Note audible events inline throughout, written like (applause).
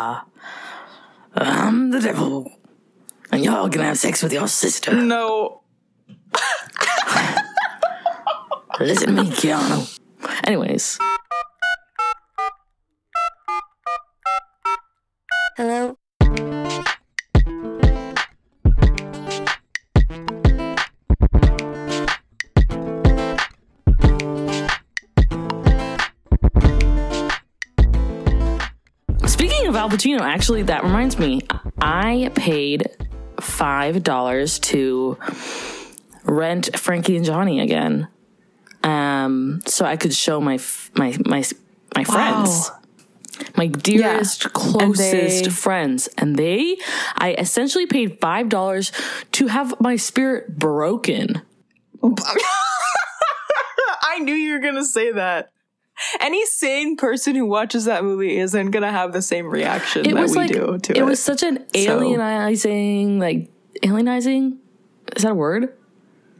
I'm um, the devil. And you're gonna have sex with your sister. No. Listen to me, Keanu. Anyways. Pacino, actually, that reminds me. I paid five dollars to rent Frankie and Johnny again, um, so I could show my f- my my my friends, my dearest, closest they- friends, and they, I essentially paid five dollars to have my spirit broken. (laughs) I knew you were gonna say that. Any sane person who watches that movie isn't gonna have the same reaction It that we like do to it. it was such an alienizing, like alienizing. Is that a word?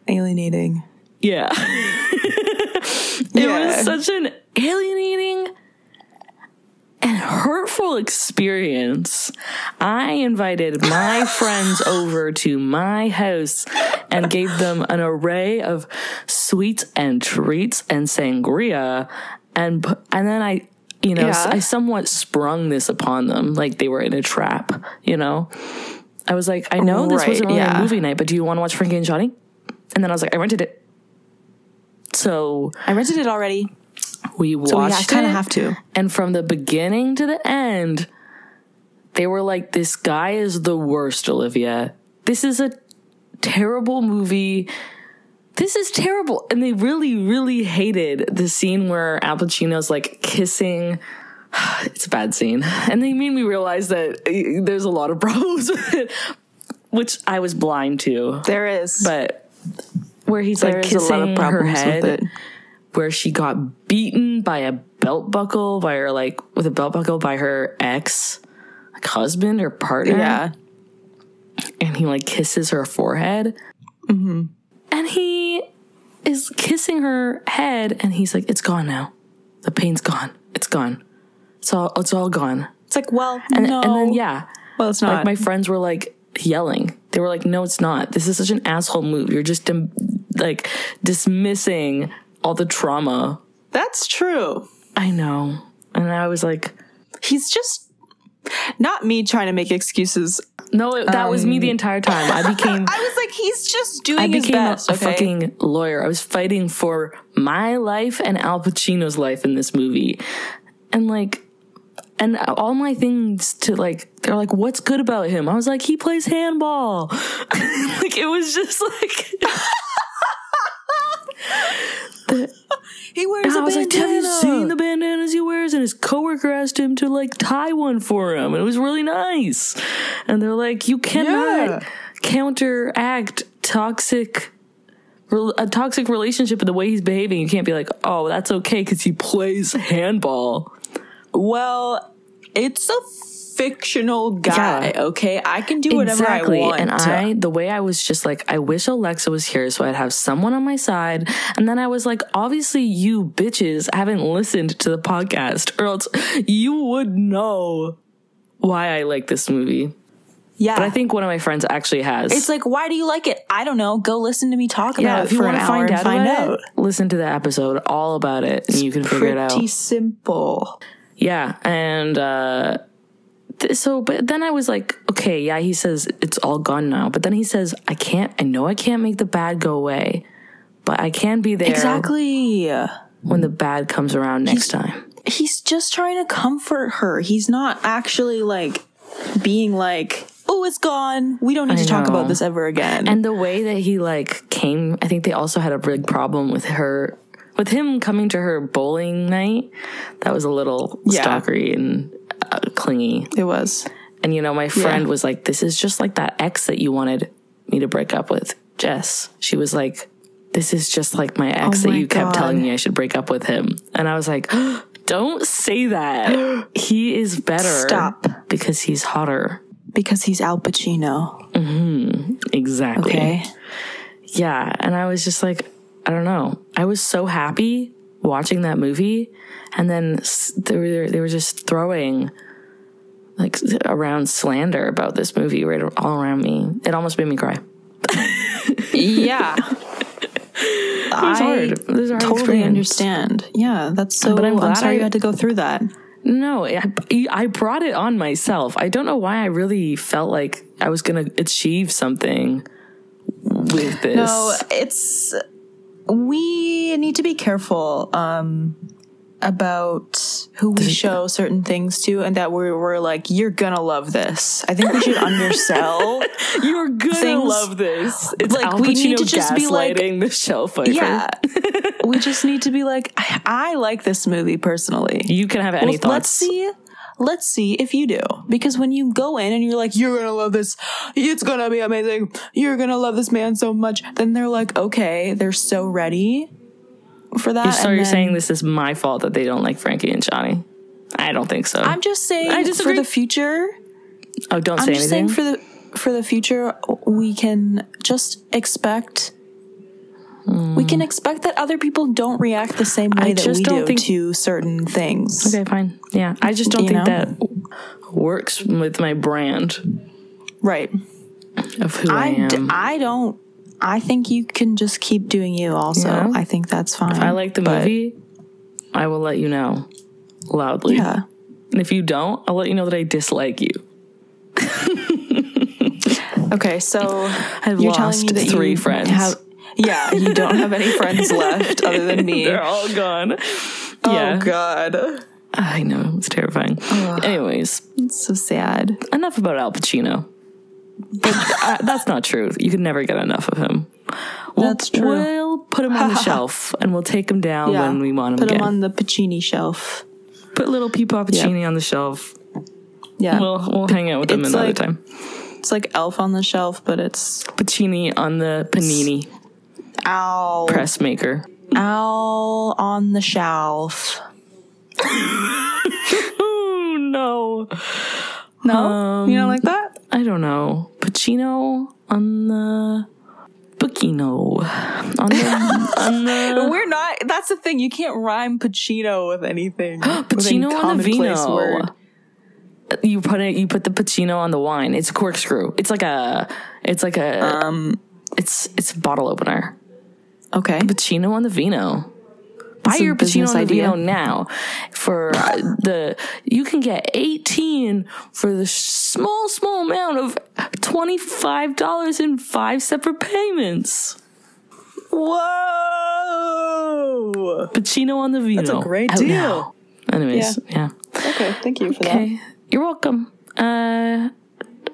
alienating. Yeah. (laughs) it Yeah. was such an alienating and hurtful experience. I invited my (laughs) friends over to my house and gave them an array of sweets and treats and sangria and and then I you know Yeah. I somewhat sprung this upon them like they were in a trap, you know. I was like, I know this wasn't really yeah. a movie night, but do you want to watch Frankie and Johnny? And then I was like, I rented it. So I rented it already, we so we watched kind of have to. and from the beginning to the end, they were like, "This guy is the worst, Olivia. This is a terrible movie. This is terrible." And they really, really hated the scene where Al Pacino's like kissing. (sighs) It's a bad scene, and they made me realize that uh, there's a lot of problems (laughs) with it, which I was blind to. There is, But where he's there like kissing lot of her head, where she got beaten by a belt buckle by her like with a belt buckle by her ex like husband or partner Yeah, and he like kisses her forehead Mm-hmm. And he is kissing her head and he's like it's gone now. The pain's gone. It's gone. It's all it's all gone. It's like, well, and, no, and then yeah. Well, it's not. like my friends were like yelling. They were like no it's not. This is such an asshole move. You're just dim- like dismissing all the trauma. That's true. I know. And I was like, He's just not me trying to make excuses. no, it, that was me the um, entire time. I (laughs) became I was like, he's just doing I his became a, best. a okay? fucking lawyer. I was fighting for my life and Al Pacino's life in this movie. And like and all my things to like they're like what's good about him? I was like he plays handball. (laughs) like it was just like (laughs) (laughs) he wears I was like, have you seen the bandanas he wears? And his coworker asked him to like tie one for him, and it was really nice. And they're like, you cannot Yeah. counteract toxic. A toxic relationship in the way he's behaving. You can't be like, oh, that's okay because he plays handball. Well, it's a fictional guy. Yeah. Okay, I can do whatever exactly. I want. And I, the way I was just like, I wish Alexa was here so I'd have someone on my side. And then I was like, obviously, you bitches haven't listened to the podcast, or else you would know why I like this movie. yeah, But I think one of my friends actually has. it's like, why do you like it? I don't know. Go listen to me talk about yeah, it if you for an want to find out find out. it, listen to the episode all about it, and you can figure it out. Pretty simple. Yeah, and uh so but then I was like, okay, yeah, he says it's all gone now. But then he says, I can't I know I can't make the bad go away, but I can be there Exactly. when the bad comes around next time. He's just trying to comfort her. He's not actually like being like, "Oh, it's gone. We don't need I to talk about this ever again." And the way that he like came, I think they also had a big problem with her with him coming to her bowling night. That was a little Yeah. stalkery and clingy. it was. And you know, my friend was like, "This is just like that ex that you wanted me to break up with, Jess." She was like, "This is just like my ex Oh that my you kept telling me I should break up with him." And I was like, (gasps) "Don't say that. (gasps) he is better. Stop. because he's hotter." Because he's Al Pacino. Mm-hmm. Exactly. Okay. Yeah, and I was just like, I don't know. I was so happy watching that movie, and then they were they were just throwing like around slander about this movie right all around me. It almost made me cry. (laughs) yeah. I hard. It was hard totally experience. understand. Yeah, that's so. But I'm I'm, glad sorry I- you had to go through that. No, I, I brought it on myself. I don't know why I really felt like I was going to achieve something with this. No, it's we need to be careful um about who we show certain things to and that we're, we're like you're gonna love this i think we should undersell (laughs) You're gonna things- love this. It's Like, we need to just be like- Michelle Pfeiffer. yeah (laughs) we just need to be like i, I like this movie personally You can have any Well, thoughts. let's see let's see if you do because when you go in and you're like you're gonna love this it's gonna be amazing you're gonna love this man so much then they're like okay they're so ready for that So and you're then- saying this is my fault that they don't like Frankie and Johnny? I don't think so. i'm just saying I for the future oh, don't i'm say just anything. saying for the for the future we can just expect we can hmm. expect that other people don't react the same way I that we do think- to certain things okay, fine. Yeah, I just don't You think know? that works with my brand right of who I, I, am. d- I don't. I think you can just keep doing you. Also, Yeah. I think that's fine. if I like the But, movie, I will let you know loudly. yeah. And if you don't, I'll let you know that I dislike you. (laughs) Okay, so (laughs) I've you're lost telling me that three friends. Have, yeah, you don't have any friends (laughs) left other than me. They're all gone. Yeah. Oh God, I know it's terrifying. Anyways, it's so sad. enough about Al Pacino. But (laughs) uh, that's not true. You can never get enough of him. We'll, That's true. We'll put him on the (laughs) shelf and we'll take him down Yeah, when we want him Put again. him on the Pacini shelf. put little Peepaw Pacini on the shelf. Yeah, We'll we'll hang out with him another like- time. it's like Elf on the shelf, but it's Pacini on the panini owl, press maker. owl on the shelf. Oh (laughs) no. No, you don't like that? I don't know. Pacino on the Pacino. On the (laughs) on the We're not. That's the thing. You can't rhyme Pacino with anything. (gasps) with any Pacino on the vino. word. You put it. You put the Pacino on the wine. It's a corkscrew. It's like a. It's like a. Um. it's it's a bottle opener. Okay. Pacino on the vino. Buy your Pacino on the vino now. For uh, the you can get eighteen for the small small amount of twenty five dollars in five separate payments. Whoa. Pacino on the vino. That's a great deal. now. Anyways, yeah. Okay. Thank you for Okay, you're welcome. Uh,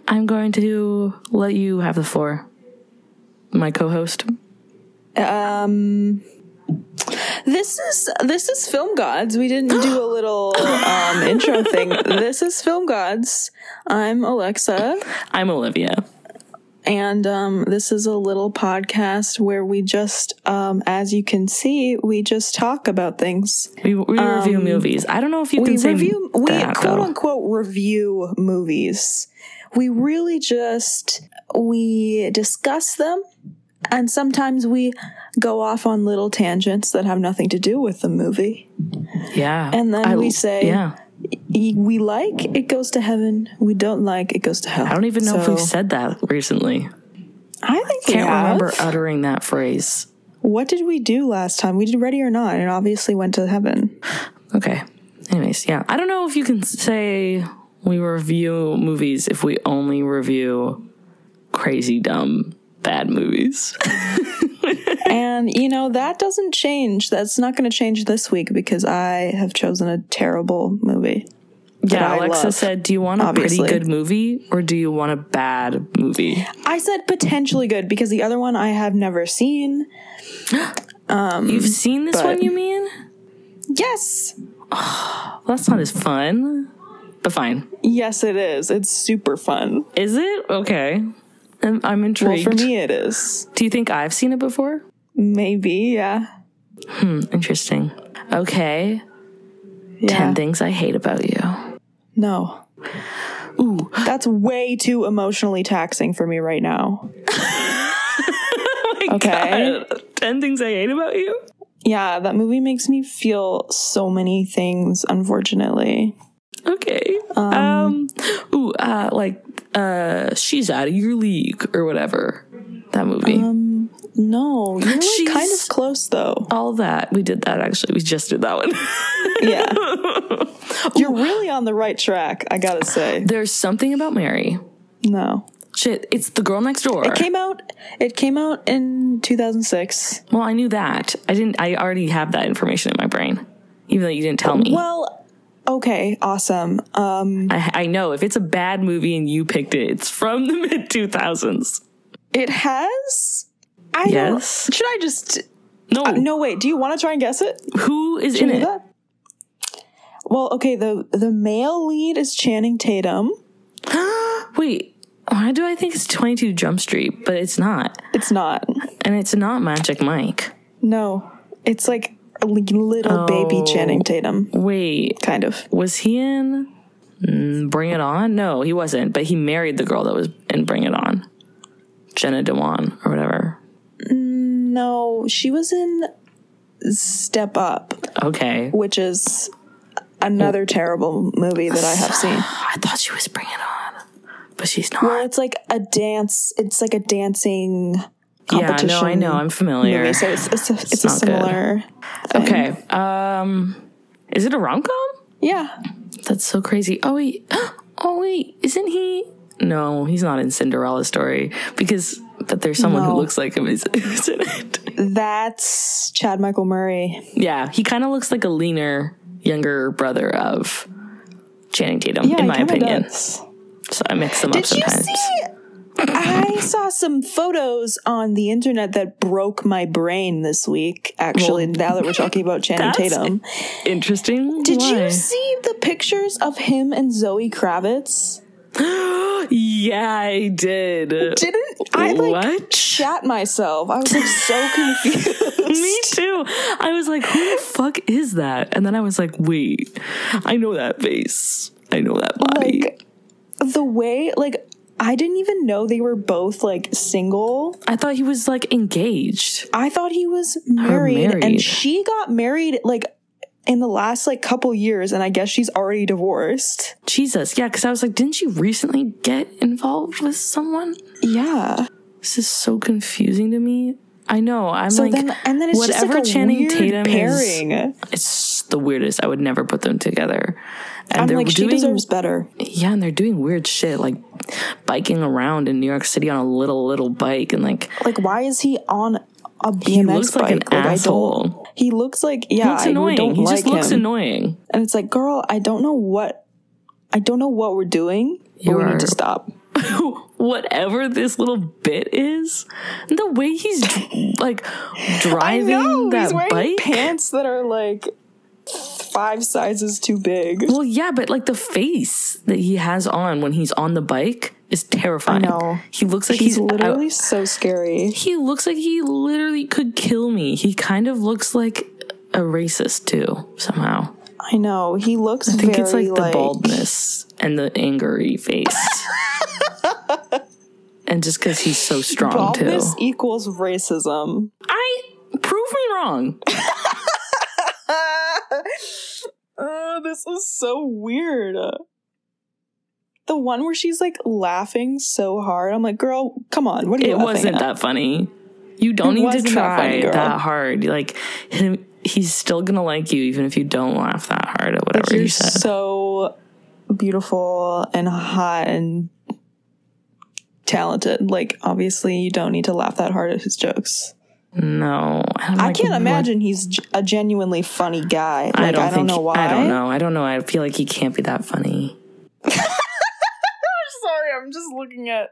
I'm going to let you have the floor, my co-host. that. Um. This is this is Film Gods. We didn't do a little um, (gasps) intro thing. This is Film Gods. I'm Alexa, I'm Olivia. and um, this is a little podcast where we just, um, as you can see, we just talk about things. We, we review movies. I don't know if you Um, we can say review we that, quote though. unquote review movies we really just we discuss them and sometimes we go off on little tangents that have nothing to do with the movie Yeah, and then I- we say- yeah. We like it goes to heaven we don't like it goes to hell I don't even know if we've said that recently. i think Can't remember uttering that phrase. what did we do last time we did ready or not and obviously went to heaven Okay. Anyways, yeah. I don't know if you can say we review movies if we only review crazy dumb bad movies. (laughs) and you know that doesn't change that's not going to change this week because i have chosen a terrible movie yeah, Alexa love, said, "Do you want a obviously. pretty good movie or do you want a bad movie?" i said potentially good because the other one i have never seen (gasps) You've seen this but- one, you mean? yes (sighs) Well, that's not as fun. But fine. yes it is it's super fun Is it? Okay. I'm, I'm well intrigued. for me it is Do you think I've seen it before? maybe yeah Hmm, Interesting. Okay. yeah 10 things I hate about you. no Ooh. that's way too emotionally taxing for me right now (laughs) okay 10 things I hate about you? yeah that movie makes me feel so many things unfortunately Okay. Um, ooh, Uh, like uh, she's out of your league or whatever. That movie. Um, no, (laughs) you're like She's- kind of close though. All that we did that actually. We just did that one. (laughs) Yeah, (laughs) you're really on the right track. I gotta say. There's something about Mary. No, Shit, it's the girl next door. it came out. It came out in 2006. well, I knew that. I didn't. I already have that information in my brain, even though you didn't tell me. Well, okay, awesome. Um, I, I know if it's a bad movie and you picked it, it's from the (laughs) mid 2000s. it has. I Yes. Should I just? No, uh, no, wait. Do you want to try and guess it? who is Do in it? that? Well, okay. the The male lead is Channing Tatum. (gasps) Wait, why do I think it's 22 Jump Street, but it's not? It's not. And it's not Magic Mike. No, it's like little baby Oh. Channing Tatum, Wait, kind of. was he in mm, Bring It On? No, he wasn't, but he married the girl that was in Bring It On. Jenna Dewan or whatever. No, she was in Step Up, Okay. which is another terrible movie that I have (sighs) seen. I thought she was Bring It On, but she's not. Well, it's like a dance. It's like a dancing yeah, competition. no, I know. I'm familiar. movie, so it's it's a, it's a similar. Okay. Um, is it a rom com? Yeah. That's so crazy. Oh wait. (gasps) Oh wait. Isn't he? No, he's not in Cinderella story because but there's someone who looks like him (laughs) who's in it. That's Chad Michael Murray. Yeah, he kind of looks like a leaner younger brother of Channing Tatum, Yeah, in my opinion. does. So I mix them up Did you sometimes. see? I saw some photos on the internet that broke my brain this week. Actually, Well, now that we're talking about (laughs) Channing Tatum, Interesting. did Why? you see the pictures of him and Zoe Kravitz? (gasps) Yeah, I did. Didn't I like What? shat myself? I was like so (laughs) confused. Me too. I was like, who the fuck is that? And then I was like, wait, I know that face. I know that body. like the way like I didn't even know they were both like single. I thought he was like engaged. I thought he was married, and she got married like in the last like couple years and I guess she's already divorced. Jesus. Yeah, because I was like, didn't she recently get involved with someone? Yeah. This is so confusing to me. I know. I'm So like, then and then it's whatever like Channing Tatum is, pairing. it's the weirdest. I would never put them together. And I'm they're like she deserves better. yeah, and they're doing weird shit like biking around in New York City on a little little bike and like Like why is he on a BMX he looks like an bike? Like, asshole. He looks like He yeah, looks I annoying. He like just looks him. annoying. And it's like, girl, I don't know what I don't know what we're doing, but You we need to stop. (laughs) Whatever this little bit is, the way he's (laughs) like driving that he's wearing bike. pants that are like five sizes too big. Well, yeah, but like the face that he has on when he's on the bike is terrifying. I know. He looks like He's he's, literally out- so scary. he looks like he literally could kill me. He kind of looks like a racist too somehow. I know. He looks I think it's like the baldness and the angry face. (laughs) and just because he's so strong baldness too. equals racism. I prove me wrong. Uh, (laughs) this is so weird. The one where she's like laughing so hard. I'm like, girl, come on. What are you It wasn't at? that funny. You don't It need to wasn't that try funny, that hard. Like him, he's still gonna like you even if you don't laugh that hard at whatever Like, you're said. so beautiful and hot and talented. Like, obviously, you don't need to laugh that hard at his jokes. no, I can't what- imagine he's a genuinely funny guy. Like, I don't, think, know why. I don't know. I don't know. I feel like he can't be that funny. (laughs) I'm Sorry, I'm just looking at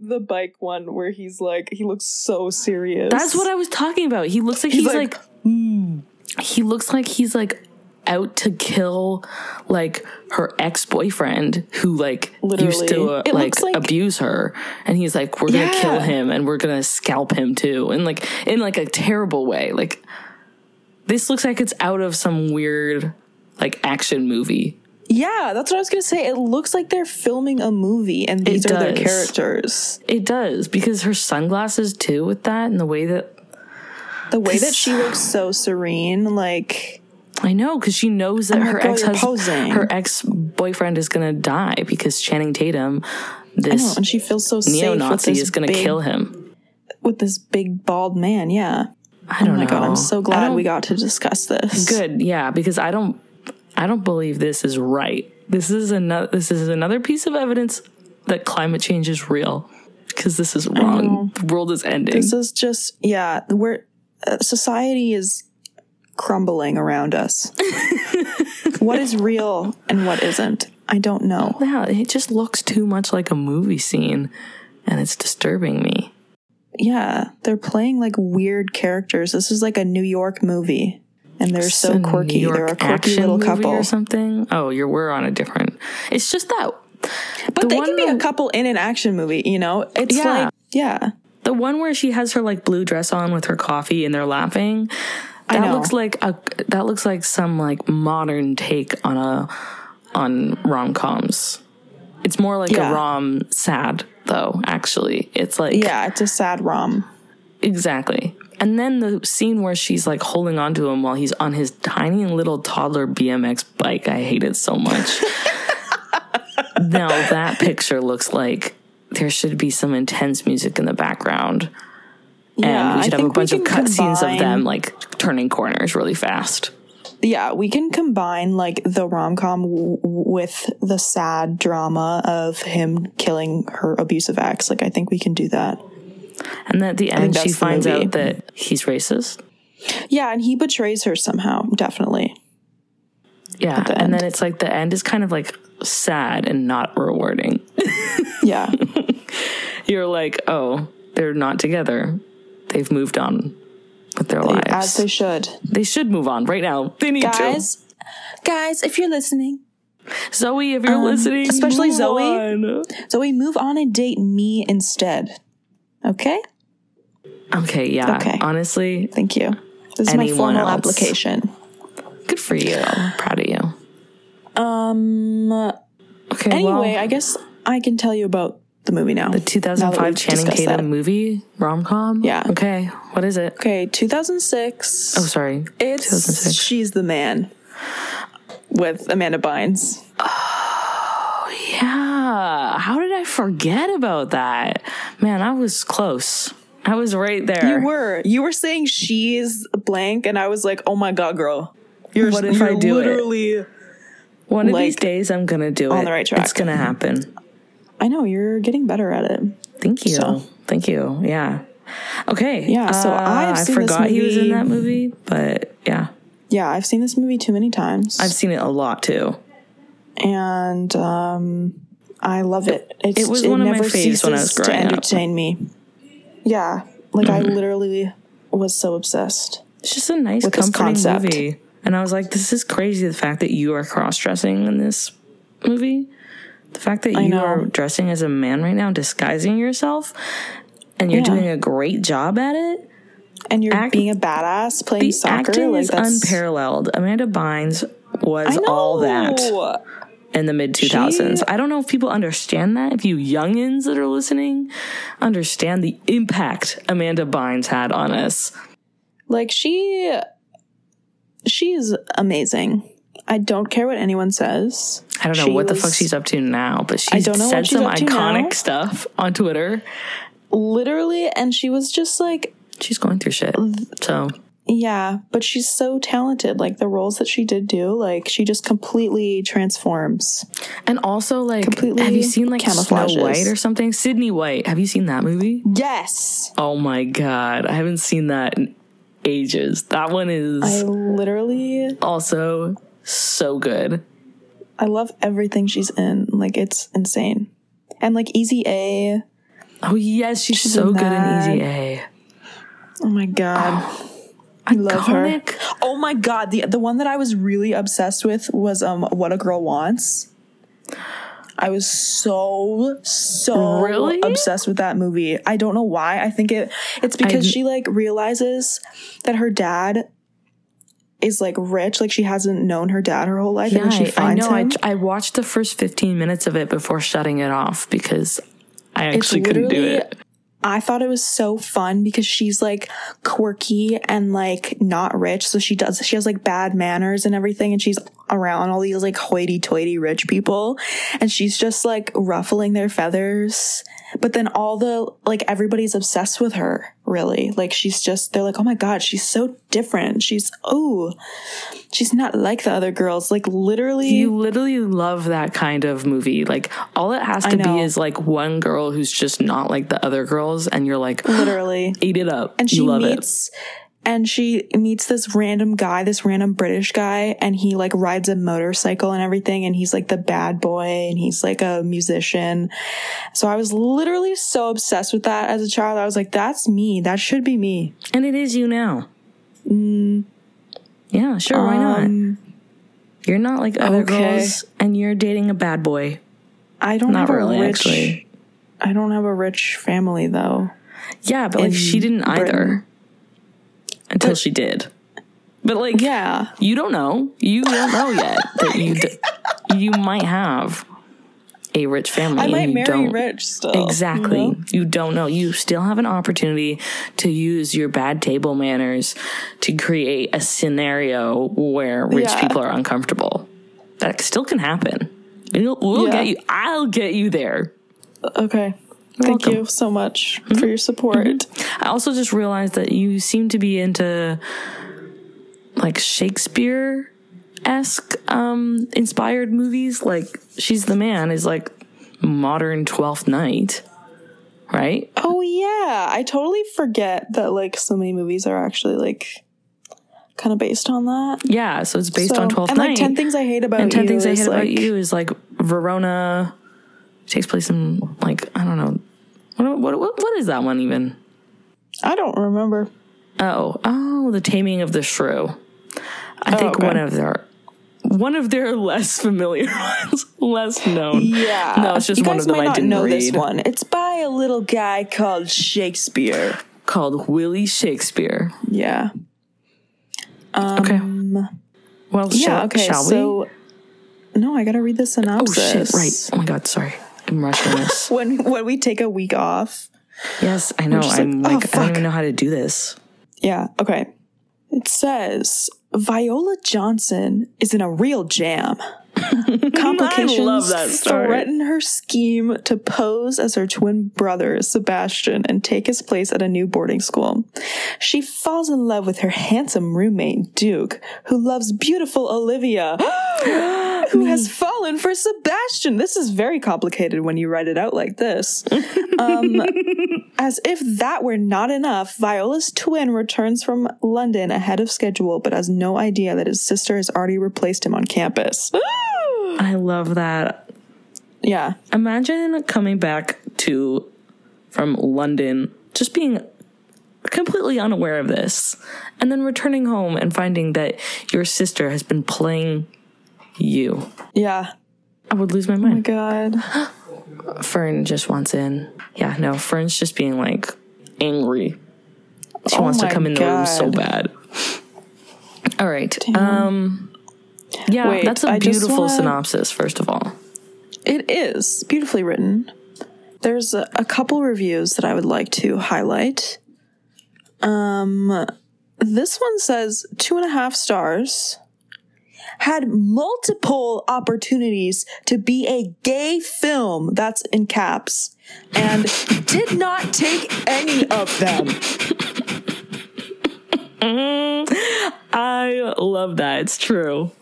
the bike one where he's like, he looks so serious. That's what I was talking about. He looks like he's, He's like, like, "Hmm." he looks like he's like out to kill like her ex-boyfriend who like used to uh, like, like- abuse her and he's like we're gonna kill him and we're gonna scalp him too and like in like a terrible way like this looks like it's out of some weird like action movie Yeah, that's what I was gonna say. It looks like they're filming a movie and these It are their characters. it does because her sunglasses too with that and the way that The way that she looks so serene, like I know because she knows that I'm her ex husband, her ex boyfriend is gonna die because Channing Tatum, I know, this and she feels so with neo-Nazi, is gonna big, kill him. with this big bald man. Yeah. I don't Oh my know. god, I'm so glad we got to discuss this. Good, yeah, because I don't, I don't believe this is right. This is another. This is another piece of evidence that climate change is real. Because this is wrong. The world is ending. This is just yeah, we're uh, society is crumbling around us. (laughs) what is real and what isn't? I don't know. yeah, it just looks too much like a movie scene, and it's disturbing me. Yeah, they're playing like weird characters. This is like a New York movie, and they're so a quirky. They're a quirky little couple. or something. Oh, you're we're on a different. It's just that. But the they can be a couple in an action movie. You know, it's Yeah. like yeah, The one where she has her like blue dress on with her coffee and they're laughing. That looks like a that looks like some like modern take on a on rom coms. It's more like Yeah. a rom sad though. Actually, it's like yeah. It's a sad rom. Exactly. And then the scene where she's like holding on to him while he's on his tiny little toddler BMX bike. I hate it so much. (laughs) now that picture looks like there should be some intense music in the background. Yeah, and we should I have a bunch of cutscenes of them like turning corners really fast. yeah, we can combine like the rom com w- with the sad drama of him killing her abusive ex. Like, I think we can do that. And then at the end, she finds movie. out that he's racist. Yeah, and he betrays her somehow, definitely. Yeah, the and then it's like the end is kind of like sad and not rewarding. (laughs) Yeah. (laughs) You're like, oh, they're not together. They've moved on with their lives. As they should. they should move on right now. They need Guys, guys, if you're listening. Zoe, if you're Um, listening, especially Zoe. on. Zoe, move on and date me instead. Okay? Okay, yeah. Okay. Honestly, Thank you. This is my formal else? application. good for you. I'm proud of you. Um. Okay. Anyway, well, I guess I can tell you about the movie now. the 2005 we've Channing Tatum movie rom com. Yeah. Okay. What is it? Okay, 2006. Oh, sorry. It's 2006. She's the Man with Amanda Bynes. Yeah. How did I forget about that? Man, I was close. I was right there. You were you were saying she's blank, and I was like, oh my god, girl, you're What if you're I do it? literally. One of these days, I'm gonna do on it. the right track. It's gonna happen. I know you're getting better at it. Thank you. So- Thank you. Yeah. Okay. Yeah, so Uh, I've I seen this forgot he was in that movie, but yeah, Yeah, I've seen this movie too many times, I've seen it a lot too. And um, I love it. It's, It was one of my never faves when I was ceases to growing up. entertain me. Yeah, like I Mm-hmm. literally was so obsessed. It's just a nice, With this comforting concept. movie. And I was like, this is crazy. The fact that you are cross dressing in this movie, the fact that you are dressing as a man right now, disguising yourself, and you're Yeah. doing a great job at it. And you're Act- being a badass playing The soccer. acting like is unparalleled. Amanda Bynes was all that in the mid 2000s. I don't know if people understand that. If you youngins that are listening understand the impact Amanda Bynes had on us. Like she she's amazing. I don't care what anyone says. I don't know She what the fuck she's up to now, but know said some iconic stuff on Twitter. Literally and she was just like She's going through shit. So yeah, but she's so talented. Like the roles that she did do, like she just completely transforms. and also like Completely have you seen like Snow camouflages. White or something? Sydney White. Have you seen that movie? Yes. Oh my god. I haven't seen that in ages. That one is I literally also so good. I love everything she's in. Like it's insane. And like Easy A. Oh yes, she's, She's so in good in. Easy A. Oh my god. (sighs) (sighs) (sighs) I love Iconic. her. Oh my god, the the one that I was really obsessed with was um What a Girl Wants. I was so so Really? obsessed with that movie. I don't know why. I think it it's because I- she like realizes that her dad is like rich, like she hasn't known her dad her whole life, and Yeah, then she I, I finds know. I, him. I watched the first 15 minutes of it before shutting it off because I actually couldn't do it. I thought it was so fun because she's like quirky and like not rich. So she does, she has like bad manners and everything. And she's around all these like hoity toity rich people. And she's just like ruffling their feathers. But then all the, like everybody's obsessed with her, really. Like she's just, they're like, oh my God, she's so different. She's, oh, she's not like the other girls. Like literally. You literally love that kind of movie. Like all it has to be is like one girl who's just not like the other girls, and you're like, literally. (gasps) eat it up. and you she love it. And she meets this random guy this random british guy and he like rides a motorcycle and everything and he's like the bad boy and he's like a musician so i was literally so obsessed with that as a child i was like that's me that should be me And it is you now. Yeah, sure. Why not? Mm. Um, You're not like other okay. girls, and you're dating a bad boy. i don't Not have really, a rich actually. i don't have a rich family though Yeah, but like she didn't either Until she did. But like, yeah you don't know. You don't know yet (laughs) that you d- you might have a rich family. i might you marry don't. rich still Exactly. you know? You don't know. You still have an opportunity to use your bad table manners to create a scenario where rich Yeah. people are uncomfortable. That still can happen. We'll, we'll Yeah. get you. I'll get you there. okay thank welcome. you so much for your support I also just realized that you seem to be into like Shakespeare esque um, inspired movies. Like She's the Man is like modern Twelfth Night, right? Oh yeah, I totally forget that like so many movies are actually like kind of based on that. Yeah, so it's based So- on Twelfth and Night. like Ten Things I Hate About and Ten You Things I Hate About You is like Verona takes place in like I don't know what what what, what is that one even? I don't remember. Oh, oh, the Taming of the Shrew. I oh, think okay. one of their one of their less familiar (laughs) ones, less known. Yeah, No, it's just you one of them might I not didn't know this read. one. It's by a little guy called Shakespeare. called Willie Shakespeare. Yeah. Okay. Um, well, Yeah. shall, okay. shall we? no, I gotta read the synopsis. Oh shit! Right. Oh my god. Sorry. I'm rushing this. When when we take a week off. yes, I know. I'm oh, like, I don't even know how to do this. Yeah. Okay. It says Viola Johnson is in a real jam. Complications threaten her scheme to pose as her twin brother Sebastian and take his place at a new boarding school. She falls in love with her handsome roommate Duke, who loves beautiful Olivia, who has fallen for Sebastian. This is very complicated when you write it out like this. Um, (laughs) as if that were not enough, Viola's twin returns from London ahead of schedule, but has no idea that his sister has already replaced him on campus. (gasps) I love that. yeah. Imagine coming back to from London, just being completely unaware of this, and then returning home and finding that your sister has been playing you. Yeah. I would lose my Oh my mind. god. (gasps) Fern just wants in. Yeah, no, Fern's just being like angry. She Oh wants to come in the room so bad. All right. Um yeah, Wait, that's a I beautiful wanna- synopsis first of all. It is beautifully written. There's a, a couple reviews that I would like to highlight. Um, this one says two and a half stars. Had multiple opportunities to be a gay film, that's in caps, and did not take any of them. Mm-hmm. I love that. It's true.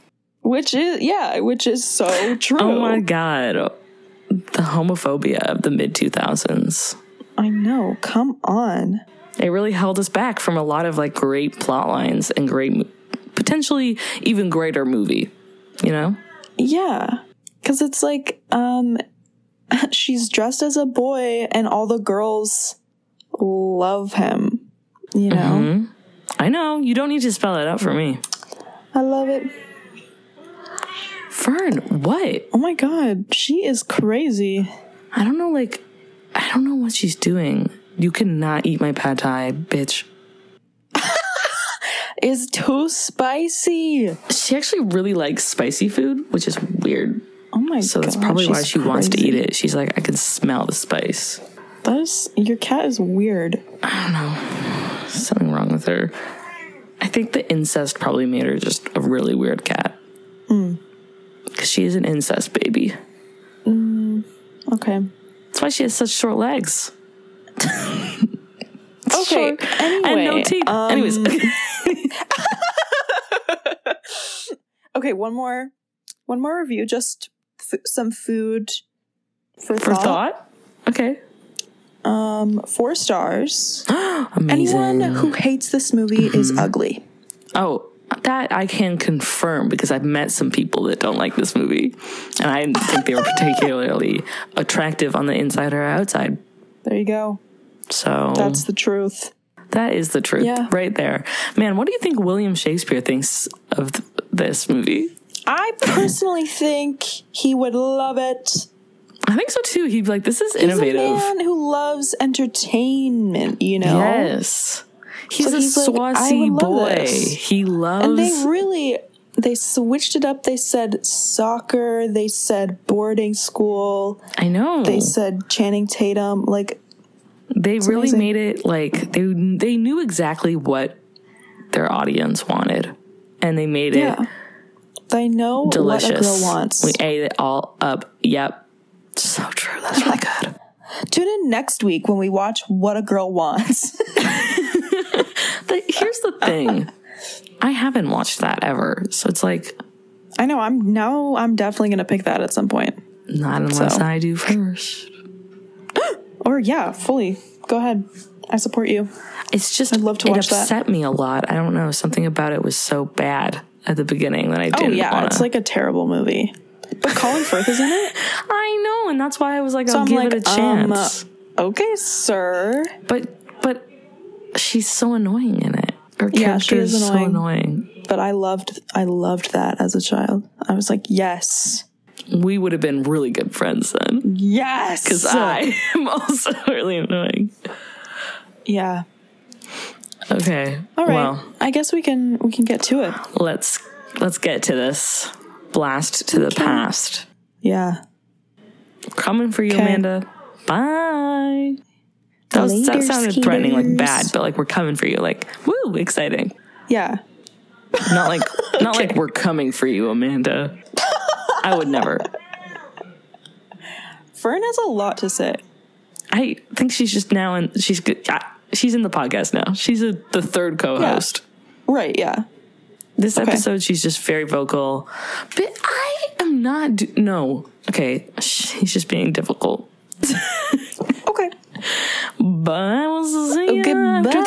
Which is, yeah, which is so true. Oh my god. The homophobia of the mid 2000s. I know, come on. It really held us back from a lot of like great plot lines and great mo- potentially even greater movie, you know? Yeah. Cause it's like, um, (laughs) she's dressed as a boy and all the girls love him. You know? Mm-hmm. I know, you don't need to spell it out for me. I love it. Fern, what? Oh my god, she is crazy. I don't know, like, I don't know what she's doing. You cannot eat my pad thai, bitch. Is too spicy. She actually really likes spicy food, which is weird. Oh my god. So that's probably why she wants to eat it. She's like, I can smell the spice. That is your cat is weird. I don't know. There's something wrong with her. I think the incest probably made her just a really weird cat. Because she is an incest baby. Okay. That's why she has such short legs. (laughs) Okay. Short and no Anyway, teeth. um, Anyways, (laughs) (laughs) Okay, one more one more review just f- some food for, for thought. thought. Okay. Um 4 stars. (gasps) Amazing. Anyone who hates this movie is Mm-hmm. ugly. Oh, that I can confirm because I've met some people that don't like this movie. And I didn't think they were particularly attractive on the inside or outside. There you go. So That's the truth. That is the truth Yeah. right there. Man, what do you think William Shakespeare thinks of th- this movie? I personally think he would love it. I think so too. He'd be like, this is He's innovative. a man who loves entertainment, you know? Yes. He's So a he's like, I would love boy. this. He loves And they really they switched it up. They said soccer, they said boarding school, I know. they said Channing Tatum. Like they really amazing. made it like they they knew exactly what their audience wanted. And they made it yeah. They know delicious. what a girl wants. We ate it all up. Yep. So true. That's really (laughs) good. Tune in next week when we watch What a Girl Wants. (laughs) The- here's the thing. I haven't watched that ever. So it's like I know I'm now I'm definitely gonna pick that at some point. not unless So. I do first. Or yeah, fully. Go ahead. I support you. It's just I'd love to it watch that. upset me a lot. I don't know. Something about it was so bad at the beginning that I Oh didn't Oh yeah, wanna. it's like a terrible movie. But Colin (laughs) Firth is in it. I know, and that's why I was like, So I'll I'm give like, it a um, chance. Okay, sir. but but she's so annoying in it. Her Yeah, character she is is so annoying. annoying. But I loved I loved that as a child. I was like, yes. We would have been really good friends then. Yes. Because I am (laughs) also really annoying. Yeah. Okay. All right. Well, I guess we can we can get to it. let's let's get to this. Blast to the past. Yeah. Coming for you, Okay. Amanda. Bye. That, was, that Later, sounded threatening, like bad, but like we're coming for you, like woo, exciting. Yeah. Not like not (laughs) like we're coming for you, Amanda. I would never. Fern has a lot to say. I think she's just now and she's good. She's in the podcast now. She's a, the third co-host. Right, yeah. This Okay. episode, she's just very vocal. But I am not. Do- no. Okay. She's just being difficult. (laughs) Okay. But I will see you after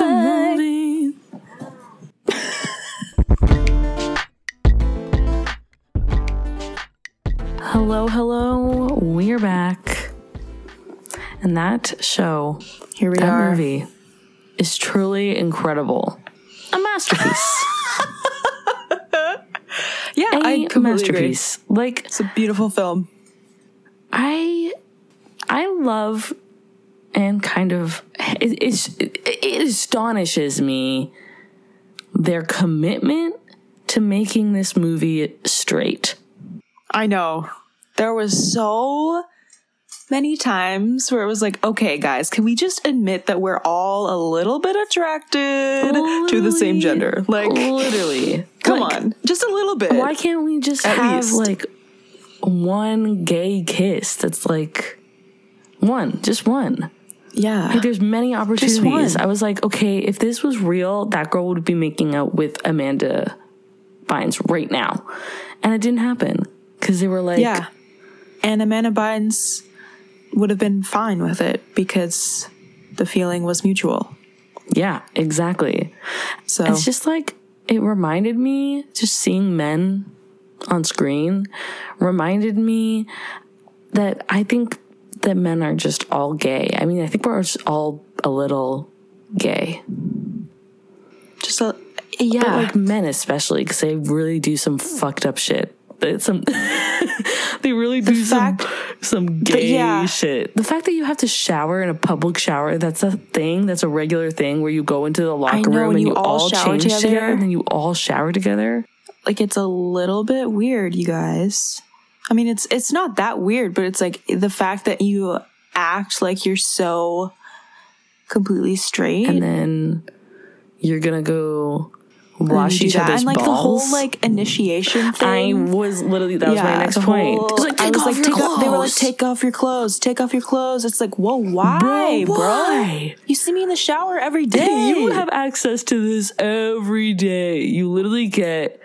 hello, hello. We're back. And that show, Here we that are. movie, is truly incredible. A masterpiece. (laughs) Yeah, a I completely agree. masterpiece. Like It's a beautiful film. I I love and kind of it, it, it astonishes me their commitment to making this movie straight. I know. There was so many times where it was like, okay, guys, can we just admit that we're all a little bit attracted to the same gender? Like, literally, come Like, on, just a little bit. Why can't we just At have least. like one gay kiss that's like one, just one? Yeah. Like, there's many opportunities. I was like, okay, if this was real, that girl would be making out with Amanda Bynes right now. And it didn't happen because they were like, Yeah. And Amanda Bynes would have been fine with it because the feeling was mutual. yeah, exactly. So It's just like, it reminded me, just seeing men on screen reminded me that I think that men are just all gay. I mean, I think we're just all a little gay. just a yeah, But yeah. like men especially because they really do some fucked up shit. It's Some (laughs) they really do fact- some some gay yeah. shit. The fact that you have to shower in a public shower that's a thing. That's a regular thing where you go into the locker know, room and you you all all change together. together. and then you all shower together. like it's a little bit weird, you guys. I mean, it's it's not that weird, but it's like the fact that you act like you're so completely straight. and then you're gonna go and then wash mm, do each other's and like balls. the whole like initiation thing. I was literally that was my next point. whole- It's like, I take was off like, your take off, they were like, take off your clothes, take off your clothes. It's like, whoa, why, bro? why? You see me in the shower every (laughs) day. You have access to this every day. You literally get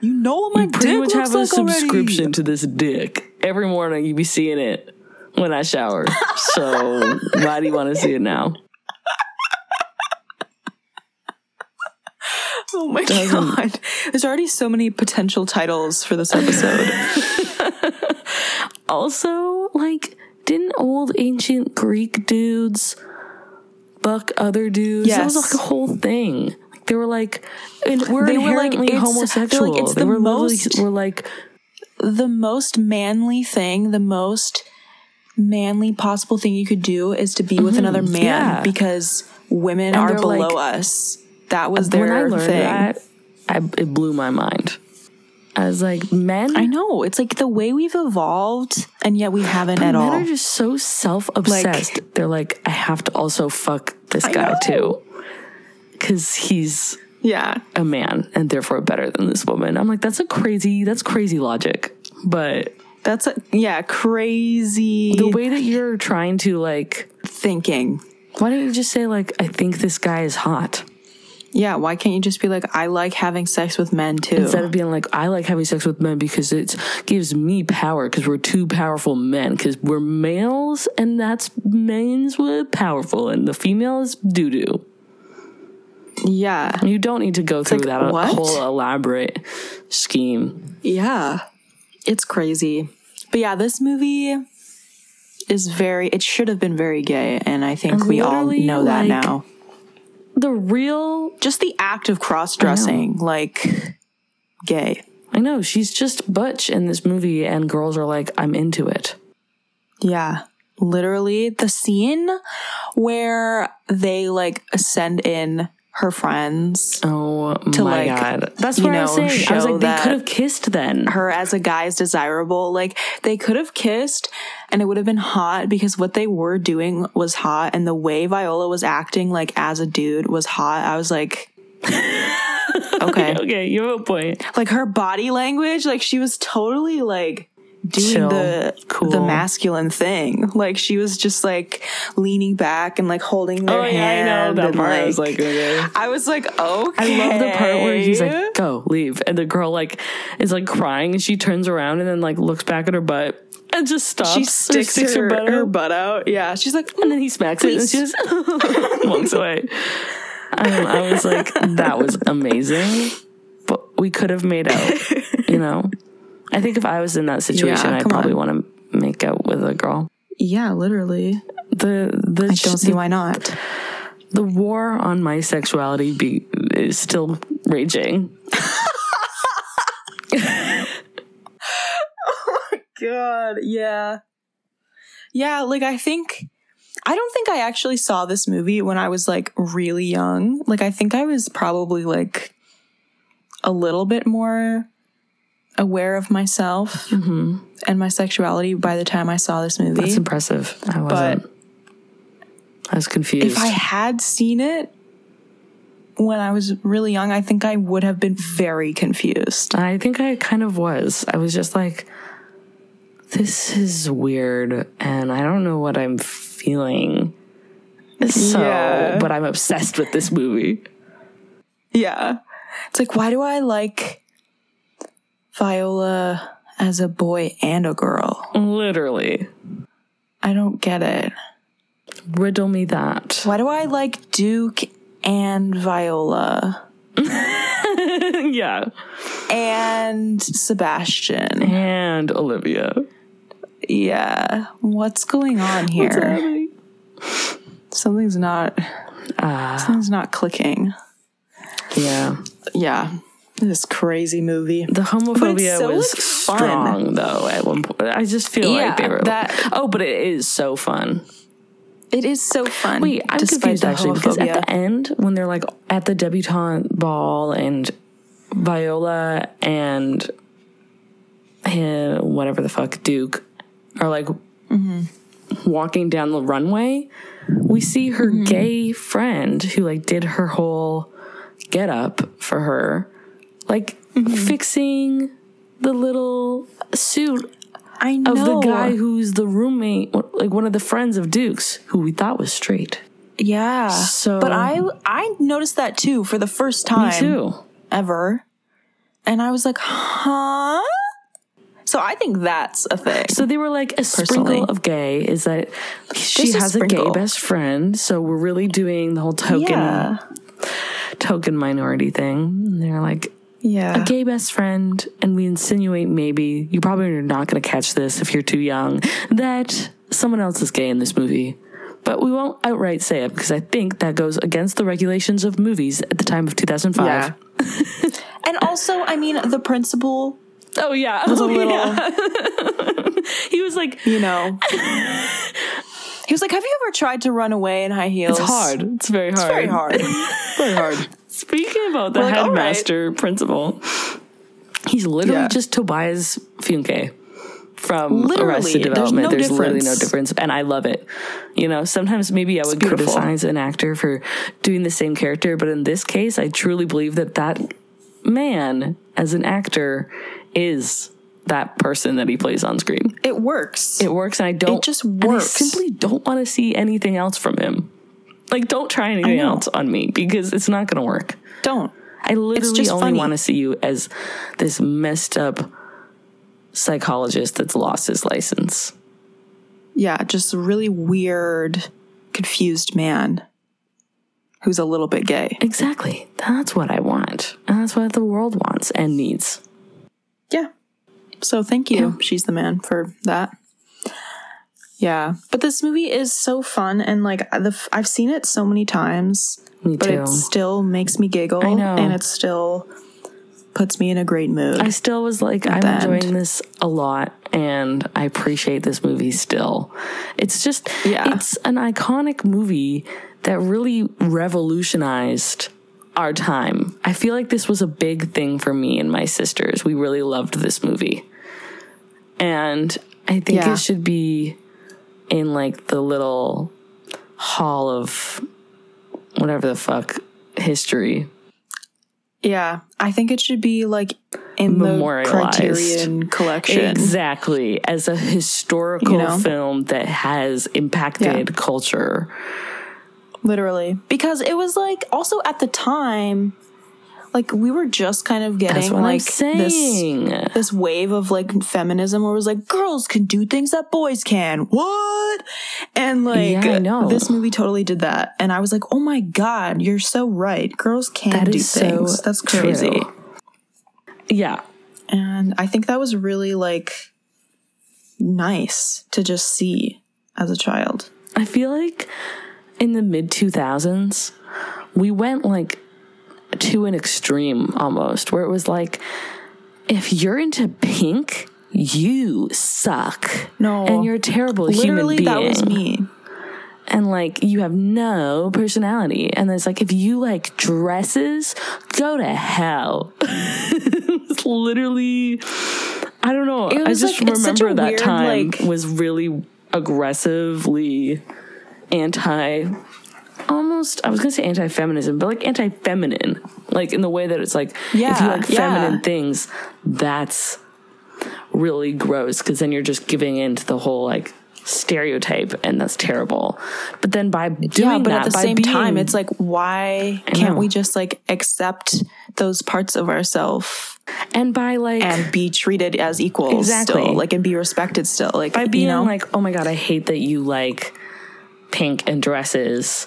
you know what my you pretty dick much have a like already. subscription to this dick. Every morning you be seeing it when I shower. (laughs) so why do you want to see it now? Oh my Doesn't- god! There's already so many potential titles for this episode. (laughs) Also, like, didn't old ancient Greek dudes buck other dudes? That was like a whole thing. Like, they were like, and we're They were like, inherently it's- they're like, homosexual. it's they the were most- were like, the most manly thing, the most manly possible thing you could do is to be with another man Mm-hmm. yeah. because women And are below like- us. That was their when I learned thing. that, I, it blew my mind. I was like, men, I know. It's like the way we've evolved, and yet we haven't at men all. are just so self obsessed. They're like, I have to also fuck this guy know. too. Because he's yeah. a man and therefore better than this woman. I'm like, that's a crazy, that's crazy logic. But That's a, yeah, crazy the way that you're trying to like, thinking. why don't you just say like, I think this guy is hot Yeah, why can't you just be like, I like having sex with men too? instead of being like, I like having sex with men because it gives me power because we're two powerful men because we're males and that's men's with powerful and the female is doo doo. yeah, You don't need to go through like, that what? whole elaborate scheme. yeah, it's crazy. But yeah, this movie is very. It should have been very gay, and I think we all know that like- now. The real Just the act of cross dressing, like gay. I know she's just butch in this movie, and girls are like, "I'm into it." Yeah. Literally the scene where they like send in her friends, Oh To, my like, god, that's what I was saying. I was like, they could have kissed then. her as a guy is desirable. Like they could have kissed and it would have been hot because what they were doing was hot and the way Viola was acting like as a dude was hot. I was like (laughs) Okay. okay, you have a point. like her body language, like she was totally like doing Chill. the Cool. the masculine thing. Like she was just like leaning back and like holding their Oh yeah, I hand. know that part. I was like, okay. I was like, okay. I love the part where he's like, "Go, leave," and the girl like is like crying, and she turns around and then like looks back at her butt and just stops. she or sticks, her, butt her out. butt out. Yeah, she's like, and then he smacks it, and she just (laughs) walks away. Um, I was like, that was amazing, but we could have made out. You know, I think if I was in that situation, Yeah, I'd probably on. want to make out with a girl. yeah, literally. The the I don't see why not. the war on my sexuality be, is still raging. (laughs) Oh my god, yeah. Yeah, like I think I don't think I actually saw this movie when I was like really young. Like I think I was probably like a little bit more aware of myself mm-hmm. and my sexuality by the time I saw this movie. That's impressive. I wasn't. I was confused. if I had seen it when I was really young, I think I would have been very confused. I think I kind of was. I was just like, this is weird, and I don't know what I'm feeling. So, Yeah. but I'm obsessed with this movie. Yeah. It's like, why do I like Viola as a boy and a girl? Literally. I don't get it. Riddle me that. Why do I like Duke and Viola (laughs) yeah. and Sebastian? And Olivia. Yeah. What's going on here? Something's not Ah, something's not clicking. yeah. Yeah. This crazy movie. The homophobia so, was fun. strong, though, at one point. I just feel Yeah, like they were. that- oh, but it is so fun. It is so fun. Wait, I'm confused actually because at the end, when they're like at the debutante ball and Viola and eh, whatever the fuck Duke are like walking down the runway, we see her Mm-hmm. gay friend who like did her whole get up for her, like Mm-hmm. fixing the little suit I know of the guy who's the roommate, like one of the friends of Duke's, who we thought was straight. Yeah. So- but I I noticed that too for the first time Me too. ever. And I was like, "Huh?" So I think that's a thing. So they were like a Personally. sprinkle of gay is that she Just a has a, gay best friend. So we're really doing the whole token yeah. token minority thing. And they're like Yeah. a gay best friend, and we insinuate maybe you probably are not going to catch this if you're too young that someone else is gay in this movie. But we won't outright say it because I think that goes against the regulations of movies at the time of 2005. Yeah. (laughs) and also, I mean, the principal Oh yeah, was a Oh, little, yeah. (laughs) He was like, you know. (laughs) he was like, "Have you ever tried to run away in high heels?" "It's hard. It's very hard. It's very hard. very hard. Speaking about the like, all right. headmaster principal, he's literally Yeah. just Tobias Funke from Literally. Arrested There's Development. no There's, literally no difference. and I love it. You know, sometimes maybe I would criticize an actor for doing the same character, but in this case, I truly believe that that man, as an actor, is that person that he plays on screen. It works. It works, and I don't. It just and I works. simply don't want to see anything else from him. Like, don't try anything else on me because it's not going to work. Don't. I literally only want to see you as this messed up psychologist that's lost his license. Yeah, just a really weird, confused man who's a little bit gay. Exactly. That's what I want. And that's what the world wants and needs. Yeah. So thank you, She's the Man, for that. Yeah. But this movie is so fun and like the f- I've seen it so many times, Me but too. it still makes me giggle I know. and it still puts me in a great mood. I still was like, I'm the end. enjoying this a lot and I appreciate this movie still. It's just, Yeah. it's an iconic movie that really revolutionized our time. I feel like this was a big thing for me and my sisters. We really loved this movie. And I think Yeah. it should be in like the little hall of whatever the fuck history. yeah. I think it should be like in the Criterion collection. Exactly. As a historical You know? film that has impacted Yeah. culture. Literally. Because it was like also at the time, like we were just kind of getting like this this wave of like feminism where it was like girls can do things that boys can. What? And like Yeah, I know. this movie totally did that. And I was like, oh my God, you're so right. Girls can That do is so things. That's crazy. true. yeah. And I think that was really like nice to just see as a child. I feel like in the mid 2000s, we went like to an extreme almost, where it was like, if you're into pink, you suck. No. And you're a terrible human Literally, being. that was me. and like you have no personality and it's like if you like dresses go to hell (laughs) it's literally i don't know i just like, it's such a remember that weird, time like- was really aggressively anti almost i was gonna say anti-feminism but like anti-feminine like in the way that it's like if you Yeah, like yeah. feminine things that's really gross because then you're just giving in to the whole like stereotype and that's terrible but then by doing yeah, but that at the same being- time, it's like, why can't we just like accept those parts of ourselves and by like and be treated as equals Exactly. still, like and be respected still, like by being you know, like oh my god i hate that you like pink and dresses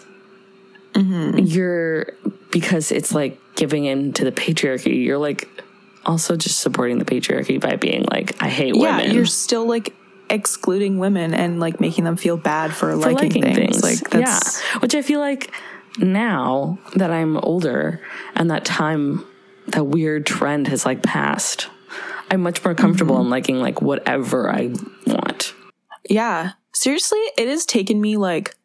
Mm-hmm. you're because it's like giving in to the patriarchy you're like also just supporting the patriarchy by being like i hate yeah, women you're still like excluding women and like making them feel bad for, for liking, things. Like that's yeah which i feel like now that i'm older and that time that weird trend has like passed i'm much more comfortable Mm-hmm. in liking like whatever i want Yeah. Seriously, it has taken me like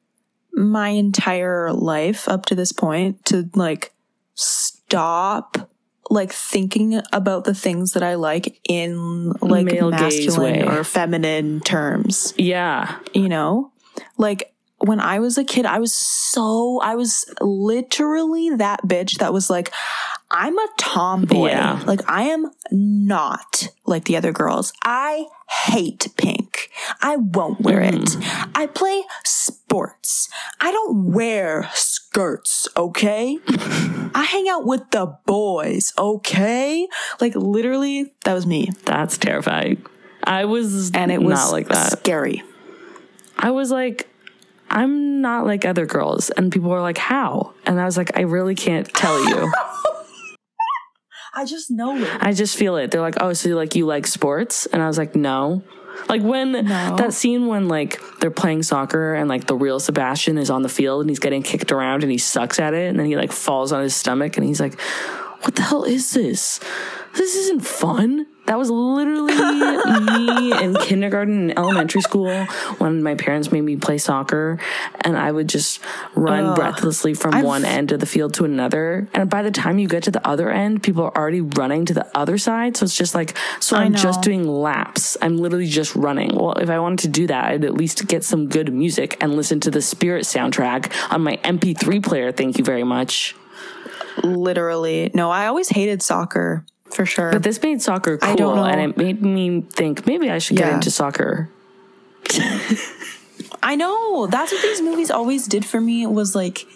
my entire life up to this point to like stop like thinking about the things that I like in like Male masculine or feminine terms, yeah. You know? like when I was a kid, I was so, I was literally that bitch that was like, I'm a tomboy. Yeah. Like, I am not like the other girls. I hate pink. I won't wear it. Mm. I play sports. I don't wear skirts, okay? (laughs) I hang out with the boys, okay? Like, literally, that was me. That's terrifying. I was And it was not like that. scary. I was like, I'm not like other girls. And people were like, how? And I was like, I really can't tell you. (laughs) I just know it. I just feel it. They're like, oh, so like you like sports? And I was like, no. Like when that scene when like they're playing soccer and like the real Sebastian is on the field and he's getting kicked around and he sucks at it and then he like falls on his stomach and he's like, what the hell is this? This isn't fun. That was literally me in (laughs) kindergarten and elementary school when my parents made me play soccer and I would just run breathlessly from one end of the field to another. And by the time you get to the other end, people are already running to the other side. So it's just like, so I'm just doing laps. I'm literally just running. Well, if I wanted to do that, I'd at least get some good music and listen to the Spirit soundtrack on my MP3 player. Thank you very much. Literally. No, I always hated soccer for sure. But this made soccer cool, don't know. and it made me think maybe I should get Yeah. into soccer. (laughs) I know that's what these movies always did for me was like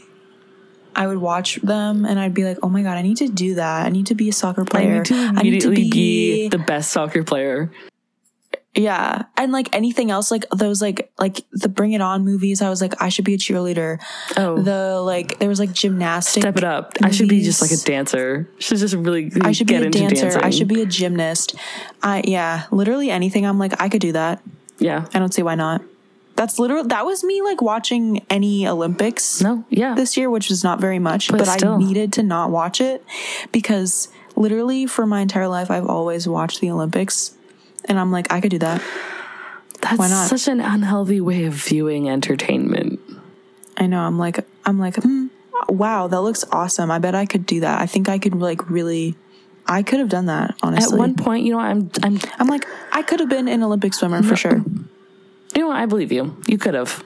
I would watch them and I'd be like, oh my god, I need to do that. I need to be a soccer player. I player. need to immediately be the best soccer player. Yeah, and like anything else, like those like like the Bring It On movies. I was like, I should be a cheerleader. Oh, The like there was like gymnastics. step it up! I should be just like a movies. dancer. Should just really I should be a dancer. dancing. I should be a gymnast. I yeah, literally anything. I'm like, I could do that. yeah. I don't see why not. That's literally that was me like watching any Olympics No, yeah. this year, which was not very much, But but. I needed to not watch it because literally for my entire life I've always watched the Olympics and I'm like, I could do that. That's why not? such an unhealthy way of viewing entertainment. I know. I'm like I'm like, hmm, wow, that looks awesome. I bet I could do that. I think I could like really I could have done that, honestly. At one point, you know, I'm, I'm, I'm like, I could have been an Olympic swimmer for sure. you know, what, I believe you. You could have.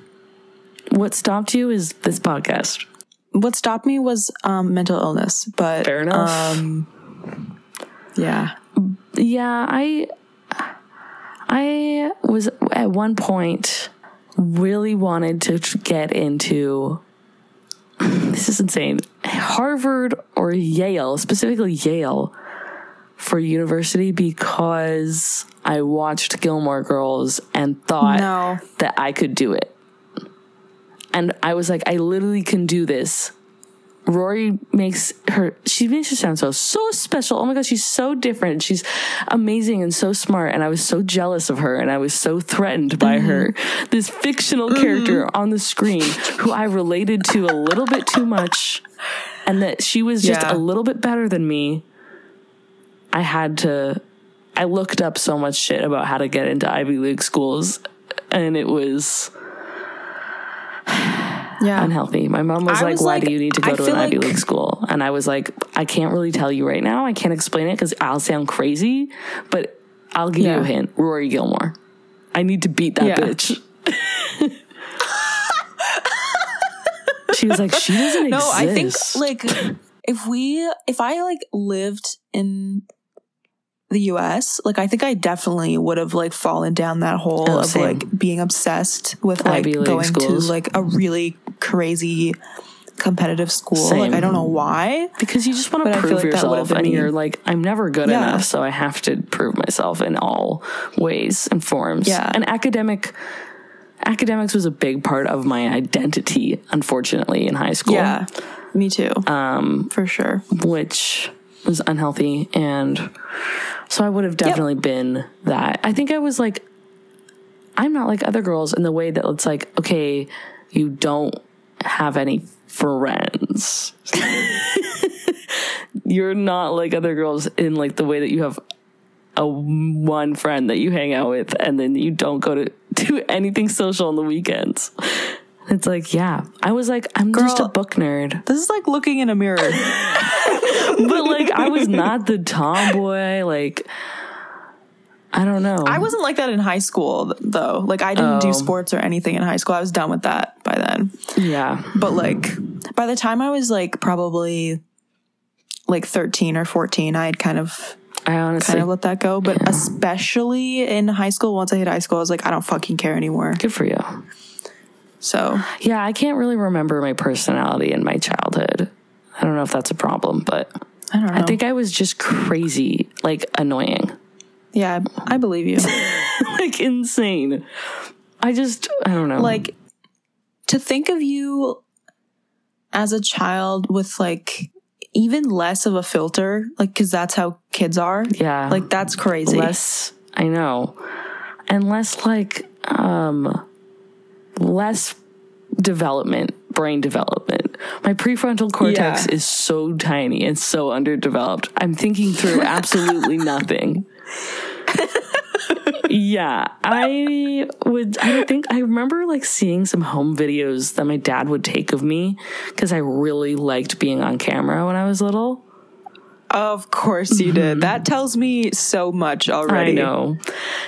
What stopped you is this podcast. What stopped me was um, mental illness, but Fair enough. um, yeah. Yeah, I I was at one point really wanted to get into this is insane. Harvard or Yale, specifically Yale for university because I watched Gilmore Girls and thought No. that I could do it. And I was like, I literally can do this. Rory makes her, she makes her sound so, so special. Oh my gosh, she's so different. She's amazing and so smart. And I was so jealous of her and I was so threatened by her. Mm-hmm. This fictional mm-hmm. character on the screen who I related to a little bit too much and that she was just Yeah. a little bit better than me. I had to, I looked up so much shit about how to get into Ivy League schools and it was Yeah. unhealthy. My mom was I like, was "Why like- do you need to go I to an feel Ivy League school?" And I was like, "I can't really tell you right now. I can't explain it because I'll sound crazy, but I'll give you a hint. Rory Gilmore. I need to beat that Yeah. bitch." (laughs) she was like, "She doesn't No, exist." I think like if we if I like lived in the US, like I think I definitely would have like fallen down that hole Oh, of same. like being obsessed with like going schools. to like a really crazy competitive school. Same. Like I don't know why. because you just want to But I feel prove like yourself, and me. you're like, "I'm never good Yeah. enough, so I have to prove myself in all ways and forms." Yeah. and academic. Academics was a big part of my identity, unfortunately, in high school. Yeah. Me too. Um for sure. which was unhealthy and so i would have definitely been that i think i was like i'm not like other girls in the way that it's like okay you don't have any friends you're not like other girls in like the way that you have a one friend that you hang out with and then you don't go to (laughs) do anything social on the weekends it's like yeah i was like i'm just a book nerd This is like looking in a mirror. (laughs) but like I was not the tomboy. Like I don't know. I wasn't like that in high school though. Like I didn't Oh. do sports or anything in high school. I was done with that by then. yeah. But like by the time I was like probably like 13 or 14, I had kind of I honestly kind of let that go. But especially in high school, once I hit high school, I was like, I don't fucking care anymore. good for you. So Yeah, I can't really remember my personality in my childhood. I don't know if that's a problem, but I don't know. I think I was just crazy, like annoying, yeah, I believe you. (laughs) like insane. I just, I don't know. like to think of you as a child with like even less of a filter, like because that's how kids are. yeah, Like that's crazy. less. I know, and less like, um, less development, brain development. My prefrontal cortex Yeah. is so tiny and so underdeveloped. I'm thinking through (laughs) absolutely nothing. Yeah, I would. I think I remember like seeing some home videos that my dad would take of me because I really liked being on camera when I was little. Of course you did. That tells me so much already. Mm-hmm. I know.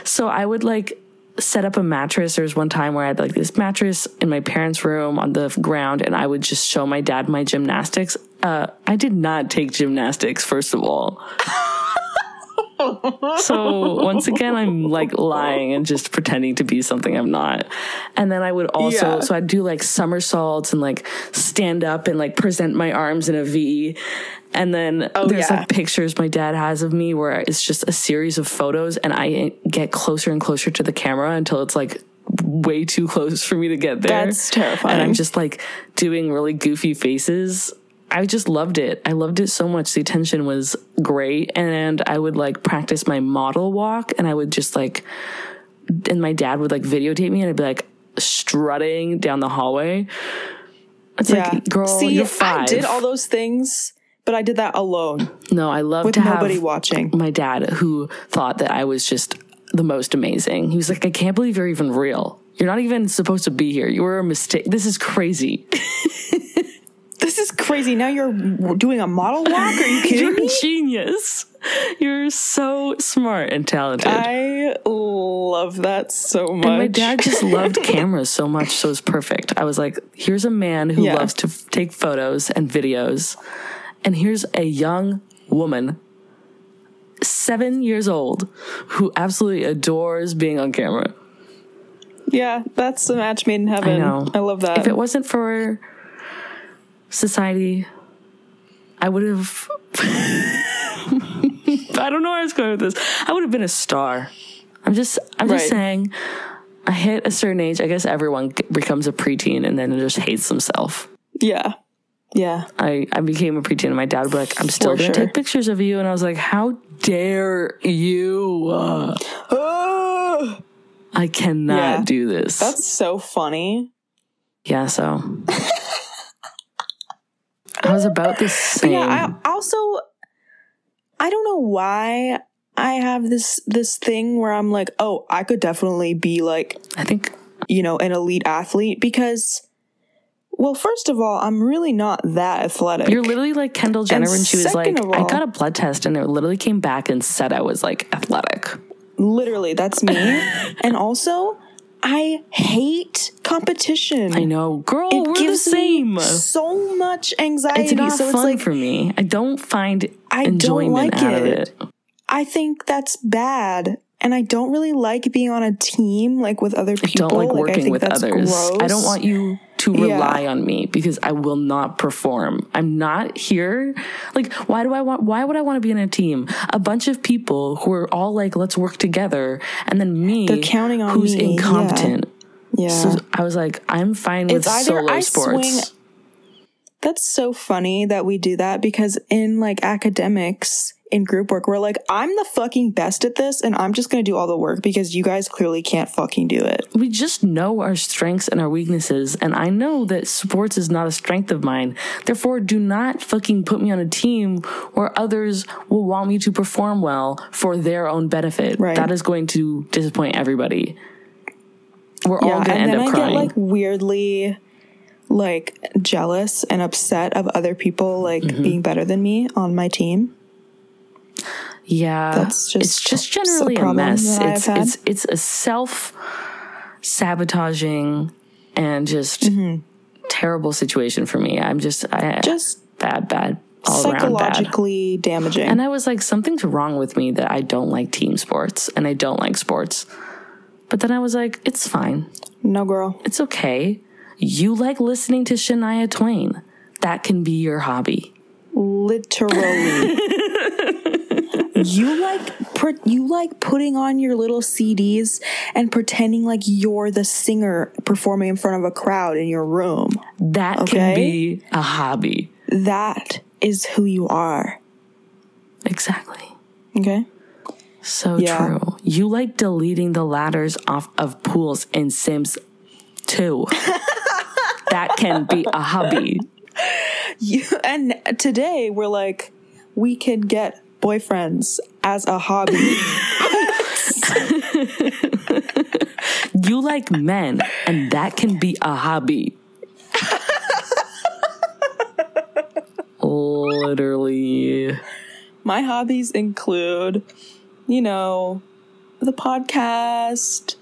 So I would like set up a mattress. There was one time where I had like this mattress in my parents' room on the ground, and I would just show my dad my gymnastics. Uh, I did not take gymnastics, first of all. (laughs) so once again, I'm like lying and just pretending to be something I'm not. And then I would also, Yeah. so I'd do like somersaults and like stand up and like present my arms in a V. And then oh, there's yeah. like pictures my dad has of me where it's just a series of photos and I get closer and closer to the camera until it's like way too close for me to get there. That's terrifying. And I'm just like doing really goofy faces. I just loved it. I loved it so much. The attention was great. And I would like practice my model walk and I would just like, and my dad would like videotape me and I'd be like strutting down the hallway. It's Yeah. like, girl, See, you're five. I did all those things, but I did that alone no, I love with to nobody watching. my dad who thought that I was just the most amazing. He was like, I can't believe you're even real. You're not even supposed to be here. You were a mistake. This is crazy. (laughs) This is crazy. Now you're doing a model walk? Are you (laughs) kidding You're me? genius. You're so smart and talented. I love that so much. and my dad just loved (laughs) cameras so much, so it's perfect. I was like, here's a man who Yeah. loves to f- take photos and videos, and here's a young woman, seven years old, who absolutely adores being on camera. yeah, that's the match made in heaven. I know. I love that. If it wasn't for society, I would have. I don't know where I was going with this. I would have been a star. I'm just. I'm just Right. saying. I hit a certain age. I guess everyone becomes a preteen and then just hates themselves. yeah. Yeah. I, I became a preteen and my dad would be like, I'm still For to sure. take pictures of you. And I was like, how dare you? Uh, Oh, (gasps) I cannot Yeah. do this. that's so funny. yeah, so. (laughs) I was about the same. Yeah, I also I don't know why I have this this thing where I'm like, oh, I could definitely be like, I think you know, an elite athlete because well, first of all, I'm really not that athletic. You're literally like Kendall Jenner when she was like, of I got a blood test and it literally came back and said I was like athletic. Literally, that's me. (laughs) and also, I hate competition. I know. Girl, It we're the gives same. me so much anxiety. It's not so fun it's like for me. I don't find I don't enjoyment like out of it. it. I think that's bad. And I don't really like being on a team like with other people. I don't like working think with that's others. I don't want you to Yeah. rely on me because I will not perform. I'm not here. Like, why do I want, why would I want to be in a team? A bunch of people who are all like, let's work together. And then me, They're counting on who's me, incompetent. Yeah. So I was like, I'm fine with solo I sports. swing- That's so funny that we do that because in like academics, in group work, we're like, I'm the fucking best at this and I'm just gonna do all the work because you guys clearly can't fucking do it. we just know our strengths and our weaknesses. And I know that sports is not a strength of mine. Therefore, do not fucking put me on a team where others will want me to perform well for their own benefit. Right. That is going to disappoint everybody. We're all going to end then up I crying. get like weirdly like jealous and upset of other people like Mm-hmm. being better than me on my team. Yeah, That's just it's just generally a, problem mess. It's it's it's a self sabotaging and just Mm-hmm. terrible situation for me. I'm just I Just bad, bad, all around bad. psychologically damaging. And I was like, something's wrong with me that I don't like team sports and I don't like sports. But then I was like, it's fine. no, girl. It's okay. You like listening to Shania Twain. That can be your hobby. Literally. (laughs) (laughs) you like you like putting on your little CDs and pretending like you're the singer performing in front of a crowd in your room. That Okay. can be a hobby. That is who you are. Exactly. Okay? So Yeah. true. You like deleting the ladders off of pools in Sims 2. (laughs) that can be a hobby. You, and today we're like we can get boyfriends as a hobby. You like men, and that can be a hobby. Literally. My hobbies include, you know, the podcast,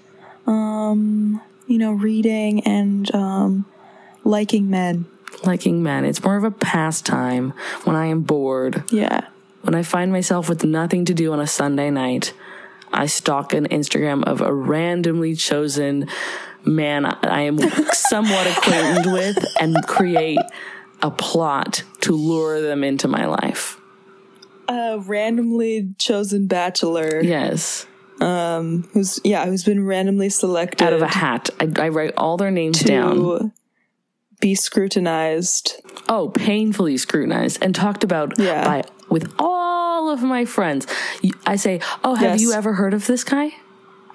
um, you know, reading and um, liking men. Liking men. It's more of a pastime when I am bored. Yeah. When I find myself with nothing to do on a Sunday night, I stalk an Instagram of a randomly chosen man I am (laughs) somewhat acquainted with and create a plot to lure them into my life. A randomly chosen bachelor Yes. Um, who's yeah who's been randomly selected Out of a hat. I, I write all their names down. be scrutinized. Oh, painfully scrutinized and talked about Yeah. by with all of my friends. I say, "Oh, have Yes. you ever heard of this guy?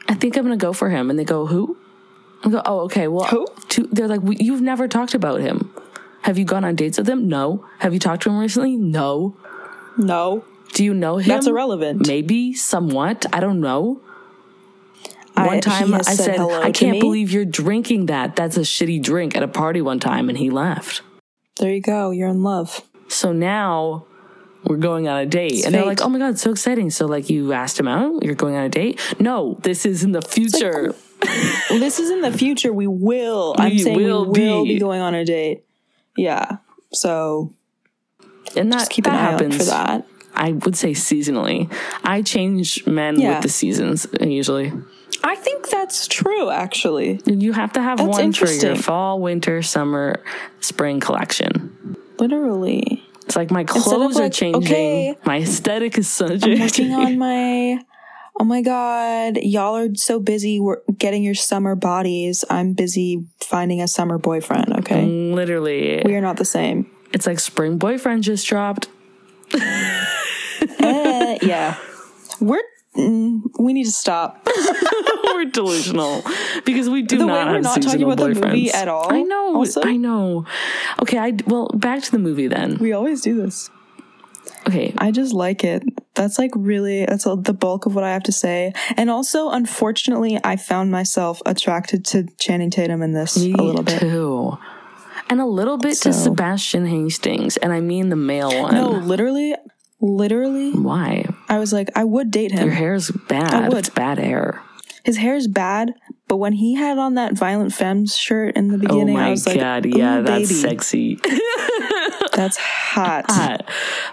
I think I'm going to go for him." And they go, "Who?" I go, "Oh, okay. Well, Who? To, they're like, "We- "You've never talked about him. Have you gone on dates with him? No. Have you talked to him recently? No. No, Do you know him? that's irrelevant. Maybe somewhat. I don't know." One time has I said said, I can't me. believe you're drinking that. That's a shitty drink at a party one time. And he left. There you go. You're in love. So now we're going on a date. and they're like, oh my God, so exciting. So, like, you asked him out? You're going on a date? No, this is in the future. (laughs) Well, this is in the future. We will. I'm We saying will we will be. be going on a date. Yeah. So and that, keep that an eye happens. out for that. I would say seasonally. I change men Yeah. with the seasons usually. I think that's true, actually. You have to have That's one for your fall, winter, summer, spring collection. Literally. It's like my clothes are changing. okay, my aesthetic is I'm changing. working on (laughs) my. Oh my god, y'all are so busy getting your summer bodies. I'm busy finding a summer boyfriend, okay? Literally. We are not the same. It's like spring boyfriend just dropped. (laughs) Eh, yeah. We're. Mm, we need to stop. (laughs) we're delusional because we do The way not we're have not talking about the movie at all, I know, also. I know. Okay, I well back to the movie then. We always do this. Okay, I just like it. That's like really, that's the bulk of what I have to say. And also, unfortunately, I found myself attracted to Channing Tatum in this me a little bit. too, and a little bit to Sebastian Hastings, and I mean the male one. No, literally, literally, Why? I was like, I would date him. Your him. hair's bad. I would. It's bad hair. His hair is bad, but when he had on that Violent Femmes shirt in the beginning, oh I was like, god, yeah, that's baby, sexy. (laughs) (laughs) That's hot. Ah,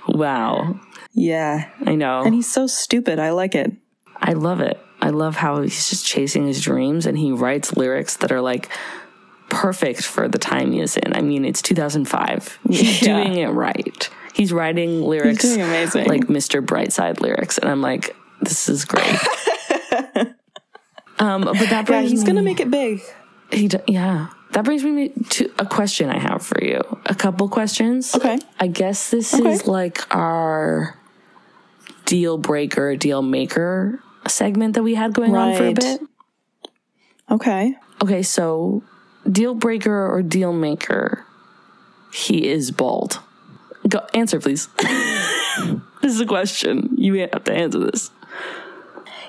wow, Yeah. I know. And he's so stupid. I like it. I love it. I love how he's just chasing his dreams and he writes lyrics that are like perfect for the time he is in. I mean, it's 2005. He's Yeah. doing it right. He's writing lyrics doing amazing. like Mr. Brightside lyrics. And I'm like, this is great. (laughs) um, but that Yeah, he's me, going to make it big. he, d- yeah. That brings me to a question I have for you. A couple questions. Okay. I guess this Okay. is like our deal breaker, deal maker segment that we had going on for a bit. Okay. Okay, so deal breaker or deal maker, he is bald. Go answer, please. (laughs) this is a question. You have to answer this.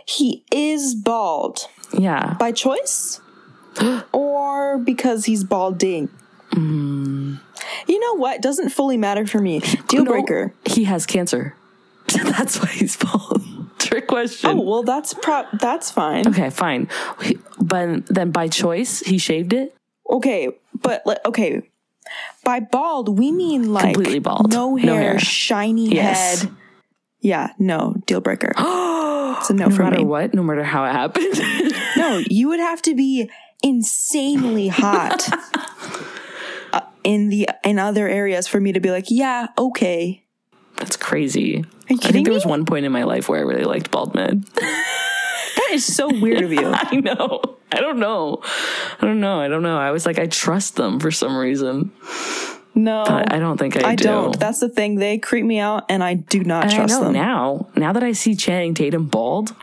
He is bald Yeah. by choice (gasps) or because he's balding. Hmm. You know what? Doesn't fully matter for me. Deal No, breaker. He has cancer. (laughs) That's why he's bald. (laughs) Trick question. Oh well, that's pro- that's fine. Okay, fine. But then by choice, he shaved it. Okay, but okay, by bald we mean like Completely bald. no No hair, hair. shiny Yes. head. Yeah, no deal breaker. (gasps) it's a no, No for matter me. what, no matter how it happened. (laughs) No, you would have to be insanely hot (laughs) uh, in the in other areas for me to be like, yeah, okay. That's crazy. I think there was one point in my life where I really liked bald men. (laughs) That is so weird of you. (laughs) I know. I don't know. I don't know. I don't know. I was like, I trust them for some reason. No, But I don't think I, I do. don't. That's the thing. They creep me out, and I do not and I trust know them. now. Now that I see Channing Tatum bald,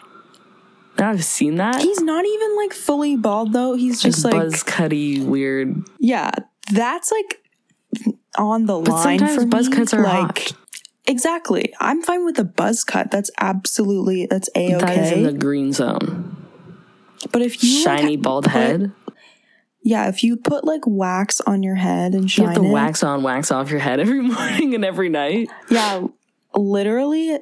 now I've seen that. He's not even like fully bald though. He's just like, buzz cutty, weird. yeah, that's like on the But line sometimes for buzz me. cuts are like hot. Exactly. I'm fine with a buzz cut. That's absolutely that's a That is in the green zone. But if you like, Shiny bald put- head. yeah, if you put like wax on your head and You shine have to it, wax on, wax off your head every (laughs) morning and every night. yeah, literally,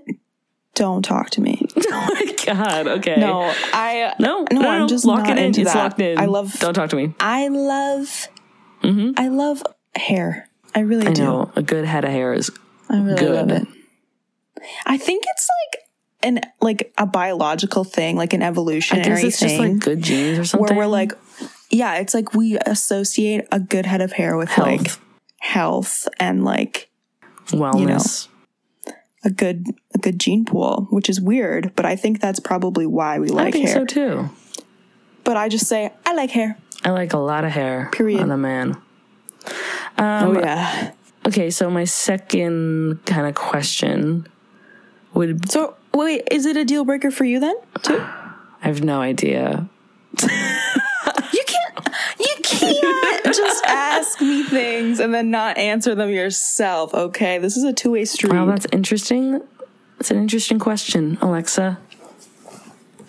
don't talk to me. (laughs) Oh my god. Okay. No, I No. no, no, I'm just lock it in. into It's that. locked in. I love Don't talk to me. I love Mhm. I love hair. I really I do. know a good head of hair is I really Good. love it. I think it's like an like a biological thing, like an I evolutionary guess it's just thing, like good genes or something. where we're like, yeah, it's like we associate a good head of hair with Health. like health and like wellness. a good a good gene pool, which is weird, but I think that's probably why we I like think hair. so too. But I just say I like hair. I like a lot of hair Period. on a man. oh um, yeah. Okay, so my second kind of question would So wait, is it a deal breaker for you then too? I have no idea. (laughs) You can't. You can't just ask me things and then not answer them yourself. Okay, this is a two way street. Wow, that's interesting. That's an interesting question, Alexa.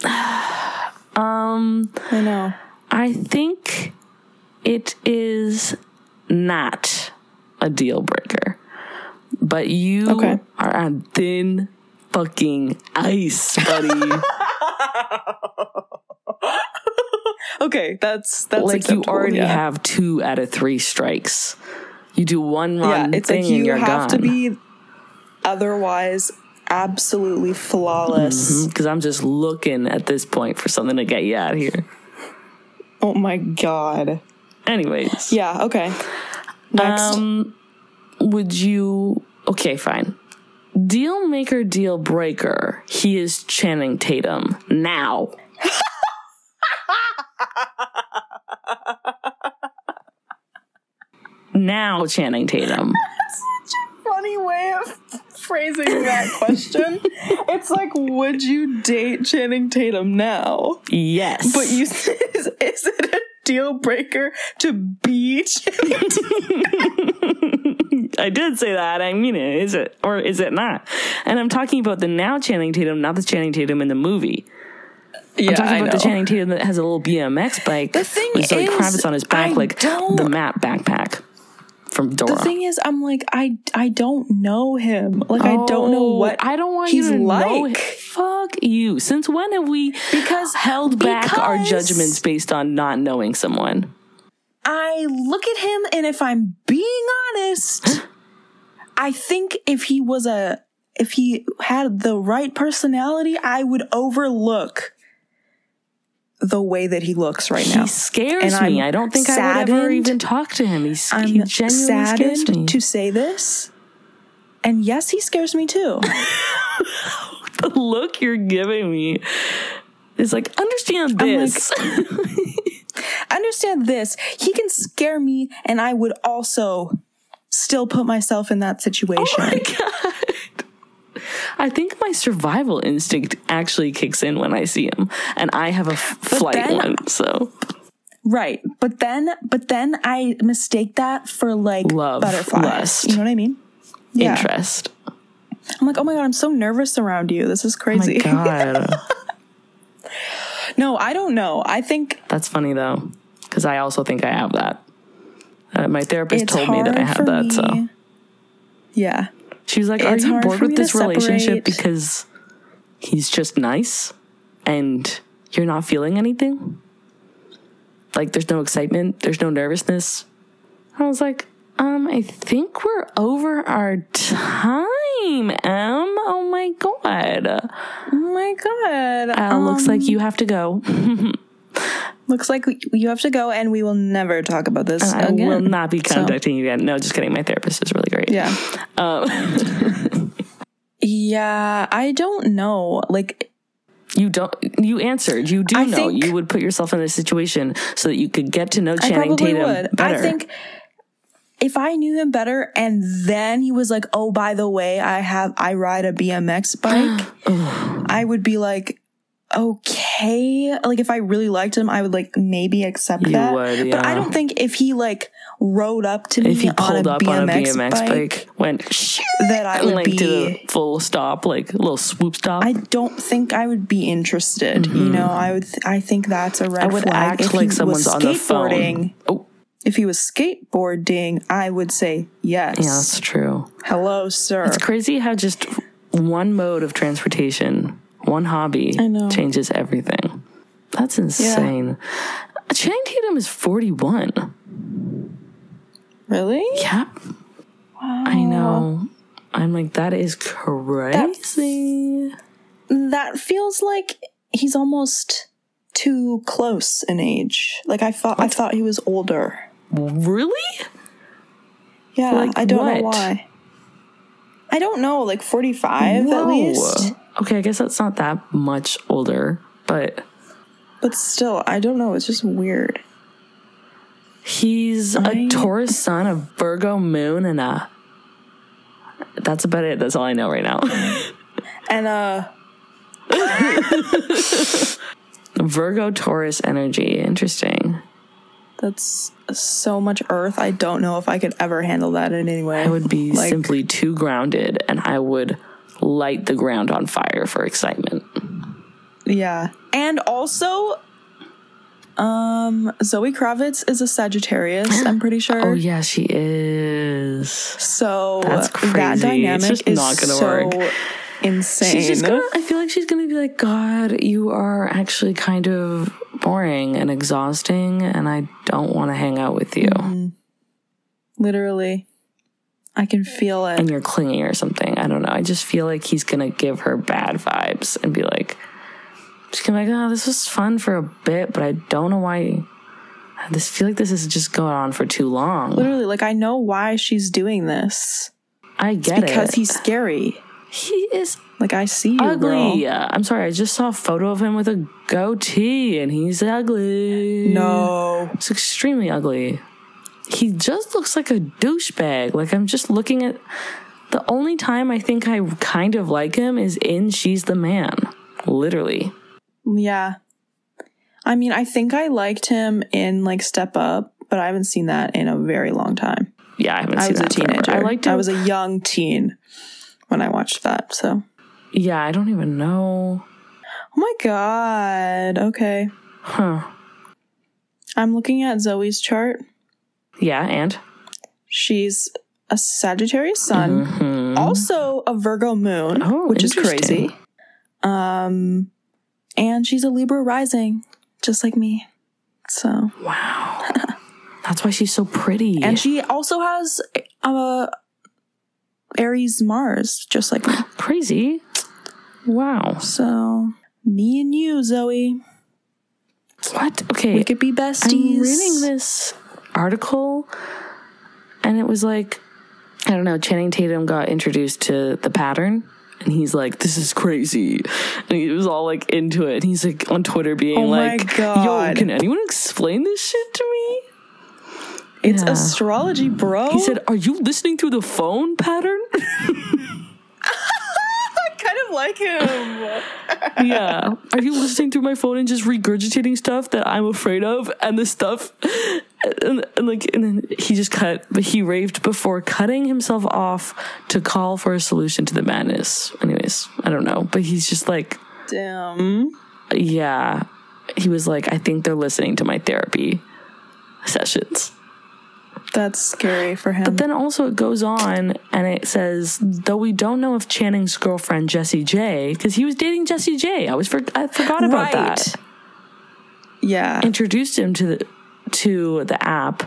(sighs) Um, I know. I think it is not a deal breaker. But you Okay. are on thin fucking ice, buddy. (laughs) Okay, that's that's like you already yeah. have two out of three strikes. You do one Yeah, it's thing like you you're have to be otherwise absolutely flawless. Mm-hmm, because I'm just looking at this point for something to get you out of here. Oh my god. Anyways, Yeah. Okay. Next. um, would you? Okay, fine. Deal maker, deal breaker. He is Channing Tatum now. (laughs) now, Channing Tatum. (laughs) Such a funny way of phrasing that question. (laughs) it's like, would you date Channing Tatum now? Yes, But you is, is it a deal breaker to be Channing (laughs) Tatum? I did say that. I mean it. Is it or is it not? And I'm talking about the now Channing Tatum, not the Channing Tatum in the movie. Yeah, I'm talking about the Channing Tatum that has a little BMX bike. The thing with Zoe is, Kravitz on his back, I like don't- the map backpack from Dora. The thing is, I'm like, I I don't know him. Like, I don't know Oh, what I don't want he's you to know. like. Fuck you. Since when have we Because- held back our judgments based on not knowing someone? I look at him, and if I'm being honest, I think if he was a if he had the right personality, I would overlook the way that he looks right now. He scares And me. I'm I don't think I would ever even talk to him. He's, I'm he genuinely scares me. saddened to say this. And yes, he scares me too. (laughs) the look you're giving me is like, understand I'm like- this. (laughs) Understand this. He can scare me, and I would also still put myself in that situation. Oh my god. I think my survival instinct actually kicks in when I see him, and I have a f- flight then- one. So Right. But then but then I mistake that for like Love, butterflies. lust. You know what I mean? Yeah. interest. I'm like, oh my god, I'm so nervous around you. This is Oh my crazy. (laughs) god, no, I don't know. I think that's funny though, because I also think I have that. Uh, my therapist told me that I have that. me. So Yeah. She was like, "Are It's you bored with this relationship because he's just nice and you're not feeling anything? Like there's no excitement, there's no nervousness." I was like, "Um, I think we're over our time, Em. Oh my god." Oh my god. Uh, looks like you have to go. (laughs) Looks like you have to go, and we will never talk about this I again. will not be So, contacting you again. No, just kidding. My therapist is really great. yeah. Um, (laughs) Yeah, I don't know. Like, you don't. You answered. You do I know. you would put yourself in a situation so that you could get to know Channing Tatum would. better. I think if I knew him better, and then he was like, "Oh, by the way, I have I ride a BMX (gasps) bike," I would be like, "Okay." Like, if I really liked him, I would like maybe accept You that. would, But I don't think if he like rode up to me if he on pulled a up BMX, on a BMX bike, bike, went shoo, that I would like be. a full stop, like a little swoop stop. I don't think I would be interested. You know, I would. I think that's a red Mm-hmm. I would flag. act if like someone's on the phone. skateboarding- Oh, If he was skateboarding, I would say yes. yeah, that's true. Hello, sir. It's crazy how just one mode of transportation, one hobby, I know. changes everything. That's insane. Channing Tatum is 41. Really? Yep. I know. I'm like, that is crazy. That feels like he's almost too close in age. Like I thought. I thought he was older. Really? Yeah, Like I don't know why. I don't know. Like forty-five at least. Okay, I guess that's not that much older, but But still, I don't know. It's just weird. he's a I- Taurus sun, a Virgo moon, and a. That's about it. That's all I know right now. (laughs) And uh, (laughs) Virgo Taurus energy. Interesting. that's so much Earth. I don't know if I could ever handle that in any way. I would be Like- simply too grounded and I would light the ground on fire for excitement. Yeah. And also, um, Zoe Kravitz is a Sagittarius, I'm pretty (gasps) sure. Oh, yeah, she is. So That's that crazy. It's dynamic just is not gonna so work. Insane. She's just gonna, I feel like she's gonna be like, God, you are actually kind of boring and exhausting, and I don't want to hang out with you. Mm-hmm. Literally. I can feel it. And you're clingy or something. I don't know. I just feel like he's gonna give her bad vibes and be like, she's gonna be like, oh, this was fun for a bit, but I don't know why. I just feel like this is just going on for too long. Literally, like I know why she's doing this. I get Because it. Because he's scary. He is Like I see you, ugly. girl. I'm sorry. I just saw a photo of him with a goatee, and he's ugly. No. it's extremely ugly. He just looks like a douchebag. Like I'm just looking at. The only time I think I kind of like him is in She's the Man. Literally. Yeah. I mean, I think I liked him in like Step Up, but I haven't seen that in a very long time. Yeah, I haven't I seen was a teenager. I liked him. I was a young teen when I watched that. So, yeah, I don't even know. oh my god. Okay, Huh. I'm looking at Zoe's chart. Yeah, and She's a Sagittarius sun, also a Virgo moon, Mm-hmm. Oh, which is crazy. Um, and she's a Libra rising, just like me. So, wow. (laughs) That's why she's so pretty. and she also has a Aries Mars, just like me. (gasps) crazy. Wow. So, me and you, Zoe, What? Okay. we could be besties. I'm reading this article, and it was like, I don't know, Channing Tatum got introduced to the pattern. And he's like, "This is crazy," and he was all like into it. And he's like on Twitter being Oh like, "Yo, can anyone explain this shit to me?" It's Yeah. astrology, bro. He said, "Are you listening through the phone pattern?" (laughs) (laughs) I kind of like him. (laughs) yeah. Are you listening through my phone and just regurgitating stuff that I'm afraid of and the stuff and, and like and then he just cut but he raved before cutting himself off to call for a solution to the madness. Anyways, I don't know. But he's just like Damn. yeah. He was like, I think they're listening to my therapy sessions. That's scary for him. But then also it goes on and it says, though we don't know if Channing's girlfriend Jessie J, because he was dating Jessie J. I was for, I forgot about that. Yeah. Introduced him to the to the app.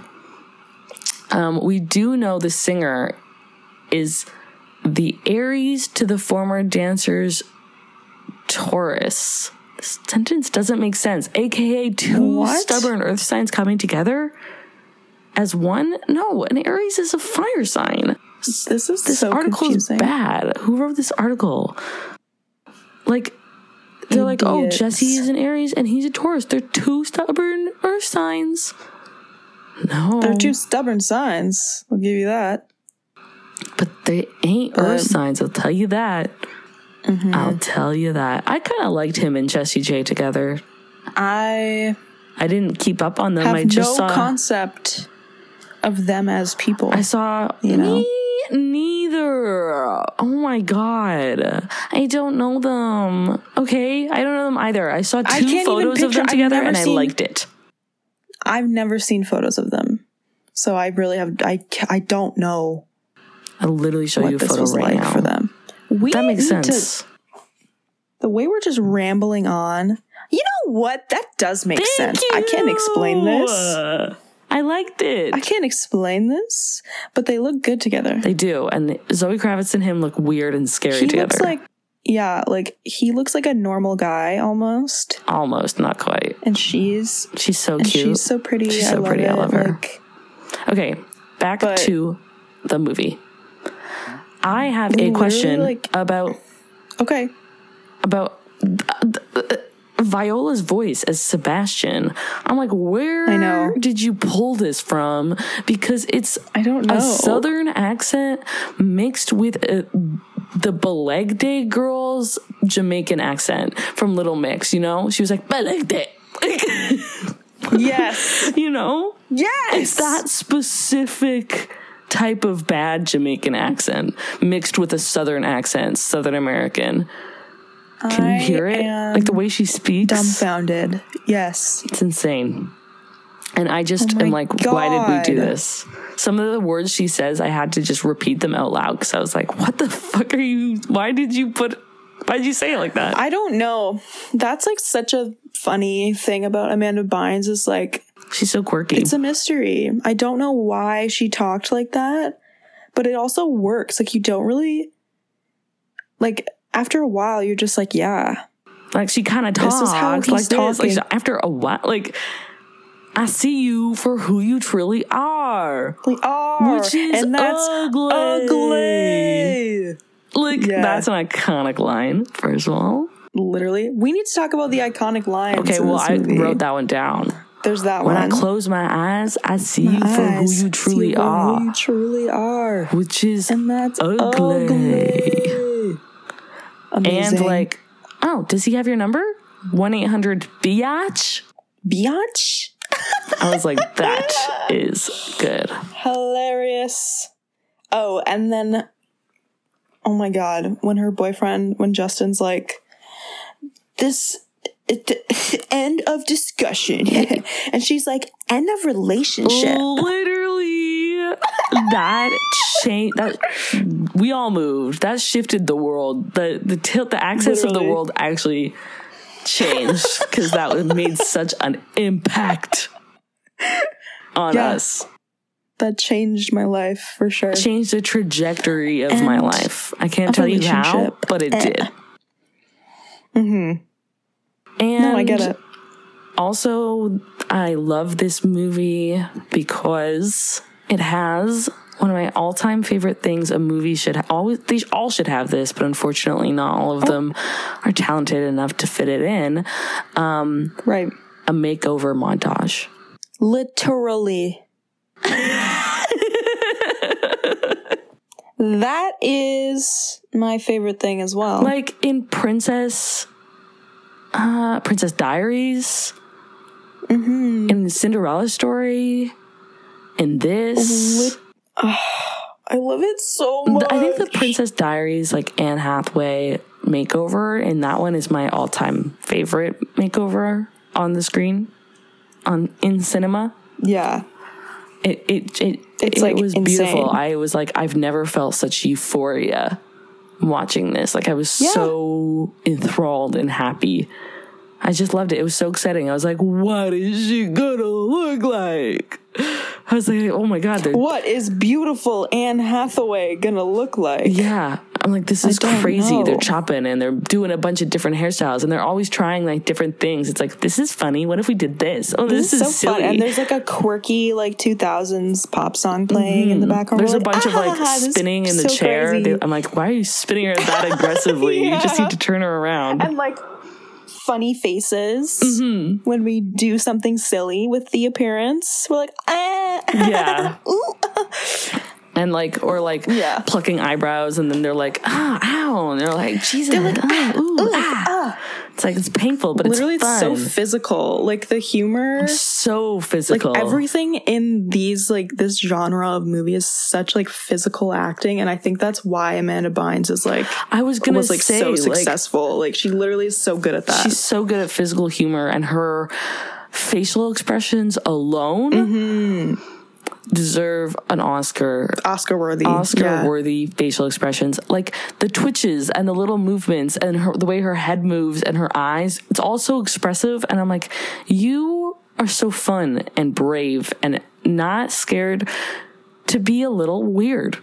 Um, we do know the singer is the Aries to the former dancer's Taurus. This sentence doesn't make sense. AKA two What? stubborn earth signs coming together as one? No, an Aries is a fire sign. this is This so article confusing. is bad. Who wrote this article? Like, they're like, oh, Jessie is an Aries and he's a Taurus. They're two stubborn earth signs. No, They're two stubborn signs. I'll give you that. but they ain't earth signs. I'll tell you that. Mm-hmm. I'll tell you that. I kind of liked him and Jessie J together. I I didn't keep up on them. I just no saw. concept of them as people. I saw You know? me neither. Oh my god. I don't know them. Okay, I don't know them either. I saw I two even photos of them together and I liked it. I've never seen photos of them, so I really have. I I don't know I'll literally show you a photo right like now. for them. We That makes need to- sense. the way we're just rambling on. You know what? That does make Thank sense. I can't explain this. I liked it. I can't explain this, but they look good together. they do, and Zoe Kravitz and him look weird and scary he together. looks like yeah, like he looks like a normal guy almost, almost, not quite. and she's She's so cute. she's so pretty. She's so love pretty. It. I love her. Like, Okay, back But- to the movie. I have a question like- about okay, about uh, Viola's voice as Sebastian. I'm like, where I know. did you pull this from? Because it's I don't know. a southern accent mixed with a, the Belegde girl's Jamaican accent from Little Mix. You know, she was like Belegde. (laughs) yes, you know, yes, it's that specific type of bad Jamaican accent mixed with a southern accent, Southern American. Can you hear it? Like the way she speaks? dumbfounded. Yes, It's insane. And I just Oh am like, why did we do this? Some of the words she says, I had to just repeat them out loud because I was like, what the fuck are you? Why did you put, why did you say it like that? I don't know. That's like such a funny thing about Amanda Bynes is like She's so quirky. it's a mystery. I don't know why she talked like that, but it also works. Like you don't really like after a while you're just like, yeah. like she kind of talks This is how like he's. Like talking. she- after a while, like, I see you for who you truly are. We are Which is and that's ugly. ugly. Like, Yeah. that's an iconic line, first of all. Literally. We need to talk about the iconic lines. Okay, well, I wrote that one down. There's that When one. When I close my eyes, I see you for who you truly are. Who you truly are. which is And that's ugly. ugly. Amazing. and like, oh, does he have your number? One eight hundred biatch. biatch. (laughs) I was like, that is good. hilarious. Oh, and then, oh my god, when her boyfriend, when Justin's like, this. (laughs) End of discussion, (laughs) and she's like, "End of relationship." Literally, (laughs) that changed. That we all moved. That shifted the world. The the tilt, the axis of the world actually changed because that was made such an impact on Yeah. us. That changed my life for sure. changed the trajectory of my life. I can't tell you how, but it Eh. did. Mm-hmm. And No, I get it. Also, I love this movie because it has one of my all-time favorite things a movie should ha- always they all should have this, but unfortunately not all of them are talented enough to fit it in. Right. A makeover montage. Literally. that is my favorite thing as well. Like in Princess uh Princess Diaries. Mm-hmm. In Cinderella story. In this. (sighs) I love it so much. I think the Princess Diaries, like Anne Hathaway makeover, and that one is my all-time favorite makeover on the screen, on in cinema. Yeah. it it it, It's, it like, was beautiful. I was like, I've never felt such euphoria watching this. Like I was Yeah. so enthralled and happy. I just loved it. It was so exciting. I was like, what is she gonna look like? I was like, oh my god, What is beautiful Anne Hathaway gonna look like? yeah. I'm like, this is crazy. They're chopping and they're doing a bunch of different hairstyles and they're always trying like different things. It's like, this is funny. What if we did this? Oh, this, This, is, so silly. fun, and there's like a quirky like 2000s pop song playing in the background. There's We're a bunch of "Ah, like this spinning in the so chair. They- I'm like, why are you spinning her that (laughs) aggressively? You just need to turn her around. and like funny faces Mm-hmm. when we do something silly with the appearance. We're like, ah, Yeah. (laughs) and like, or like Yeah. plucking eyebrows, and then they're like, ah, ow, and they're like, Jesus, ah, ooh, ah. It's like it's painful, but Literally, it's it's so physical. Like the humor, so physical. like everything in these like this genre of movie is such like physical acting, and I think that's why Amanda Bynes is like I was gonna was like say, so like, successful. Like, she literally is so good at that. she's so good at physical humor, and her facial expressions alone Mm-hmm. Deserve an Oscar. Oscar worthy. Oscar worthy facial expressions, like the twitches and the little movements and her, the way her head moves and her eyes. It's all so expressive. And I'm like, you are so fun and brave and not scared to be a little weird.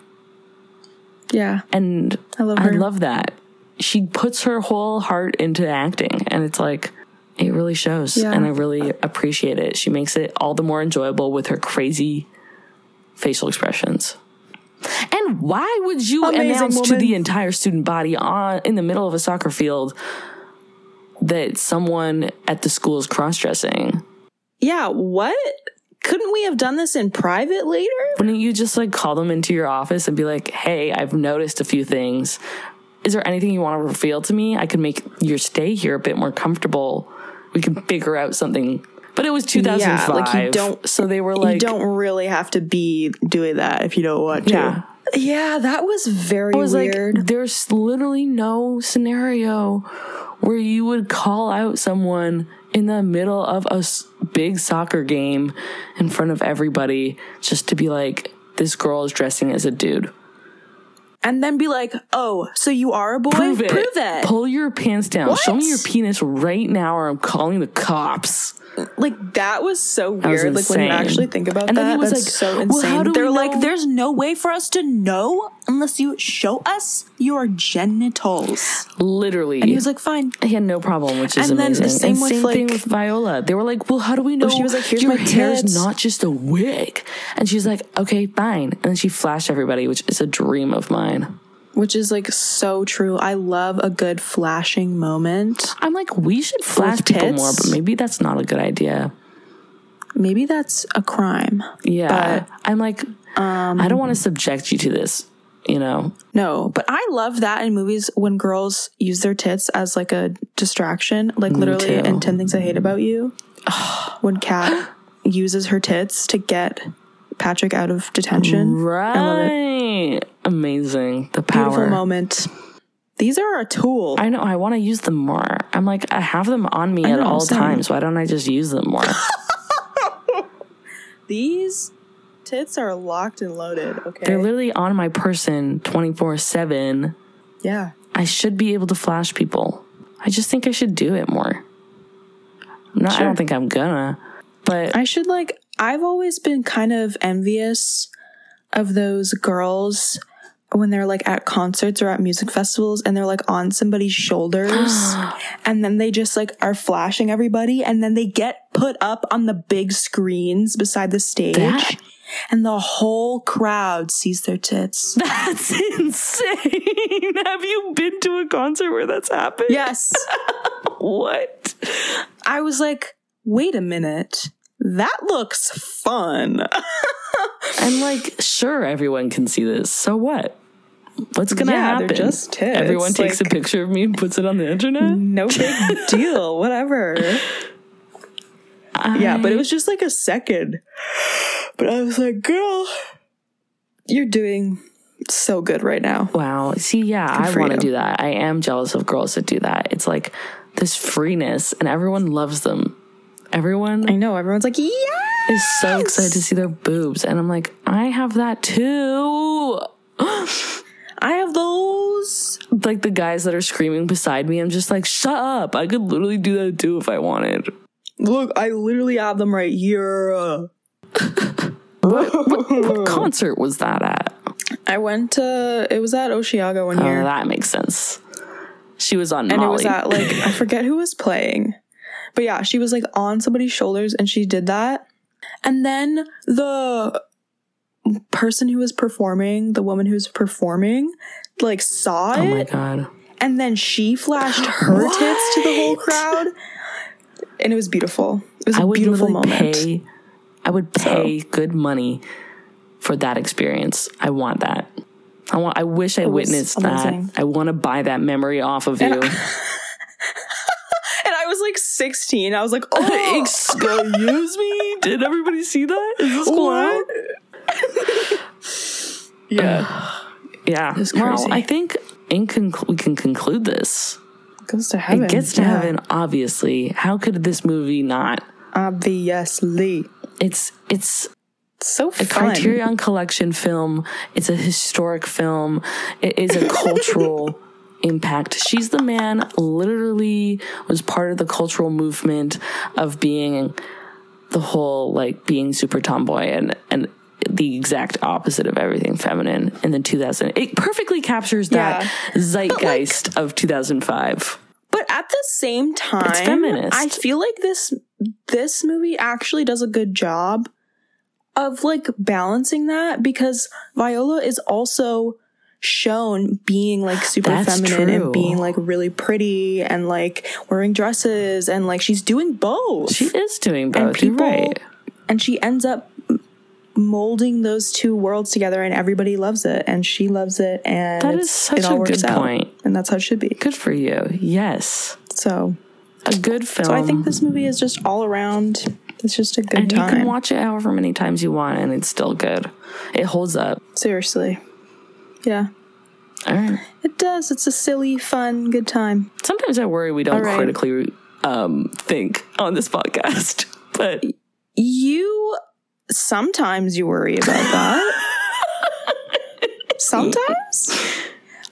Yeah. And I love I love that. She puts her whole heart into acting. And it's like, it really shows. Yeah. And I really appreciate it. She makes it all the more enjoyable with her crazy facial expressions. And why would you Amazing announce to the entire student body on in the middle of a soccer field that someone at the school is cross dressing? Yeah. What? Couldn't we have done this in private later? Wouldn't you just like call them into your office and be like, hey, I've noticed a few things. Is there anything you want to reveal to me? I could make your stay here a bit more comfortable. We can figure out something. But it was 2005. Yeah, like you don't- so they were like, you don't really have to be doing that if you don't want to. Yeah. Yeah, that was very I was weird. like, there's literally no scenario where you would call out someone in the middle of a big soccer game in front of everybody just to be like, this girl is dressing as a dude. and then be like, "Oh, so you are a boy? Prove it. Prove it." Pull your pants down. Show me your penis right now, or I'm calling the cops. Like that was so was weird. Like when you actually think about And then that, he was that's like, so "Well, how insane. do we They're like, know?" "There's no way for us to know unless you show us your genitals." Literally. And he was like, "Fine." he had no problem, which is And then the amazing. same and with, same thing with Viola. They were like, "Well, how do we know?" she was like, "Here's your my hair's tits." not just a wig." And she's like, "Okay, fine." And then she flashed everybody, which is a dream of mine. Which is like so true. I love a good flashing moment. I'm like, we should flash With people tits? more, but maybe that's not a good idea. Maybe that's a crime. Yeah, But, I'm like, um, I don't want to subject you to this. You know, No, but I love that in movies when girls use their tits as like a distraction, like literally too. in 10 Things I Hate About You. (sighs) when Kat uses her tits to get Patrick out of detention. I love it. right? Amazing. The Beautiful moment. These are a tool. I know. I want to use them more. I'm like, I have them on me at all times. Why don't I just use them more? (laughs) These tits are locked and loaded, okay? They're literally on my person 24 7. yeah. I should be able to flash people. I just think I should do it more. I'm not, I don't think I'm gonna, but I should like I've always been kind of envious of those girls when they're like at concerts or at music festivals and they're like on somebody's shoulders (gasps) and then they just like are flashing everybody and then they get put up on the big screens beside the stage That- and the whole crowd sees their tits. (laughs) that's insane. (laughs) Have you been to a concert where that's happened? yes. (laughs) What? I was like, "Wait a minute. That looks fun." (laughs) And like, sure, everyone can see this. So what? What's gonna Yeah, they're happen? just tits, Everyone takes like- a picture of me and puts it on the internet. no big (laughs) deal, whatever. yeah, but it was just like a second. But I was like, girl, you're doing so good right now. Wow. See, yeah, I want to do that. I am jealous of girls that do that. It's like this freeness, and everyone loves them. Everyone, I know everyone's like, yeah. is so excited to see their boobs. And I'm like, I have that too. (gasps) I have those. Like the guys that are screaming beside me, I'm just like, shut up. I could literally do that too if I wanted. Look, I literally have them right here. (laughs) What (laughs) concert was that at? I went to it was at Osheaga one Oh, year. that makes sense. She was on and Molly. it was at like I forget who was playing. But yeah, she was like on somebody's shoulders and she did that. And then the person who was performing, the woman who was performing, like saw oh it Oh my god. and then she flashed her (gasps) tits to the whole crowd. And it was beautiful. It was I a would beautiful moment. pay I would pay good money for that experience. I want that. I want I wish I witnessed amazing. that. I want to buy that memory off of you. And (laughs) And I 16. I was like, (laughs) oh, Excuse me? Did everybody see that? Is this what? (laughs) yeah. (sighs) Yeah. Well. I think in we can conclude this. Goes to heaven. It gets to Yeah. heaven, obviously. How could this movie not? Obviously. It's it's So a. Criterion Collection film. It's a historic film. It is a cultural (laughs) impact. She's the man literally was part of the cultural movement of being the whole like being super tomboy and and the exact opposite of everything feminine in the 2000 it perfectly captures that zeitgeist of 2005 But at the same time, feminist. I feel like this this movie actually does a good job of like balancing that because Viola is also shown being like super That's feminine true. and being like really pretty and like wearing dresses and like she's doing both. she is doing both. And people right. and she ends up molding those two worlds together and everybody loves it and she loves it and That it's, such it all a works good out. point. and that's how it should be. Good for you. Yes. So a good film so i think this movie is just all around it's just a good and you can watch it however many times you want and it's still good. It holds up. Seriously yeah. All right. It does. It's a silly fun good time. Sometimes i worry we don't right. critically um think on this podcast (laughs) but you sometimes you worry about that. (laughs) Sometimes?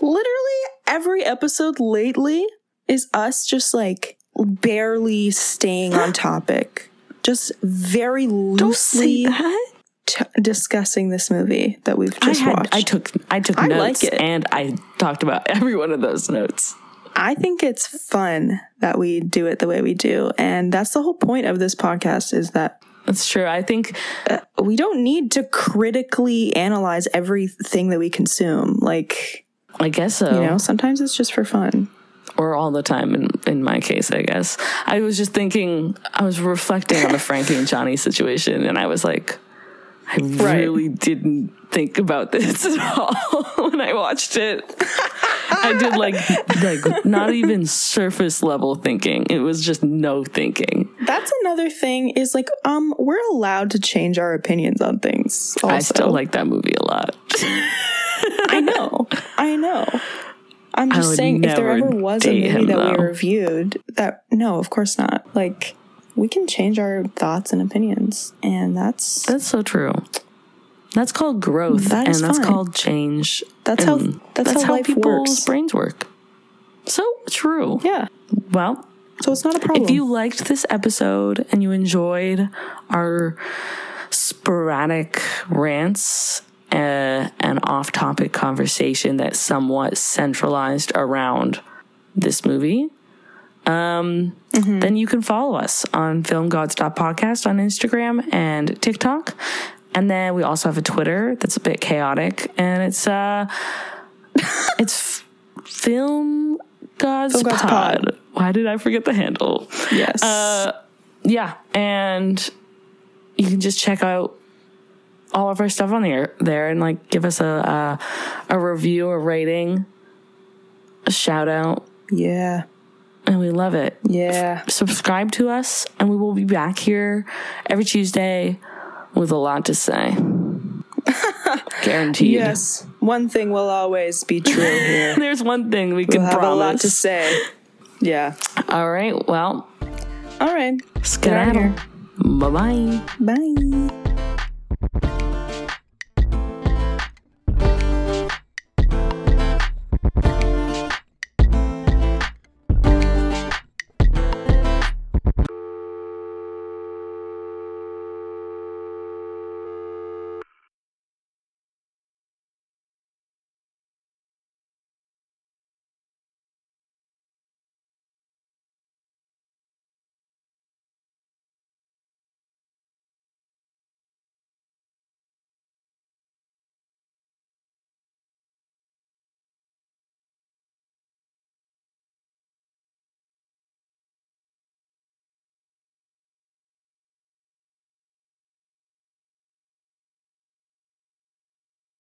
Literally every episode lately is us just like barely staying on topic. Just very don't say loosely that t- discussing this movie that we've I just had watched I took I took I notes like it. and I talked about (laughs) every one of those notes. I think it's fun that we do it the way we do and that's the whole point of this podcast is that That's true. I think uh, we don't need to critically analyze everything that we consume like I guess so. you know sometimes it's just for fun or all the time in, in my case, I guess. I was just thinking I was reflecting on the Frankie and Johnny situation and I was like I Right. really didn't think about this (laughs) at all when I watched it. I did like like not even surface level thinking. It was just no thinking. that's another thing is like um we're allowed to change our opinions on things also. I still like that movie a lot. (laughs) I know i know i'm just saying if there ever was a movie him, that though. we reviewed that no of course not like we can change our thoughts and opinions and that's That's so true. That's called growth, That and that's fine. called change. That's how- and that's how life people's works. brains work. So true. yeah Well, so it's not a problem if you liked this episode and you enjoyed our sporadic rants uh, and off-topic conversation that somewhat centralized around this movie, um, then you can follow us on Film God Podcast on Instagram and TikTok. And then we also have a Twitter that's a bit chaotic, and it's uh, (laughs) it's Film God's, Film God's Pod. Pod. Why did I forget the handle? yes Uh, yeah, and you can just check out all of our stuff on there there and like give us a a, a review, a rating, a shout out, yeah and we love it. yeah Subscribe to us, and we will be back here every Tuesday with a lot to say. (laughs) Guaranteed. yes one thing will always be true here (laughs) There's one thing we can we'll have promise. a lot to say yeah All right. Well, all right let's Get get outta out here. Bye bye. Bye.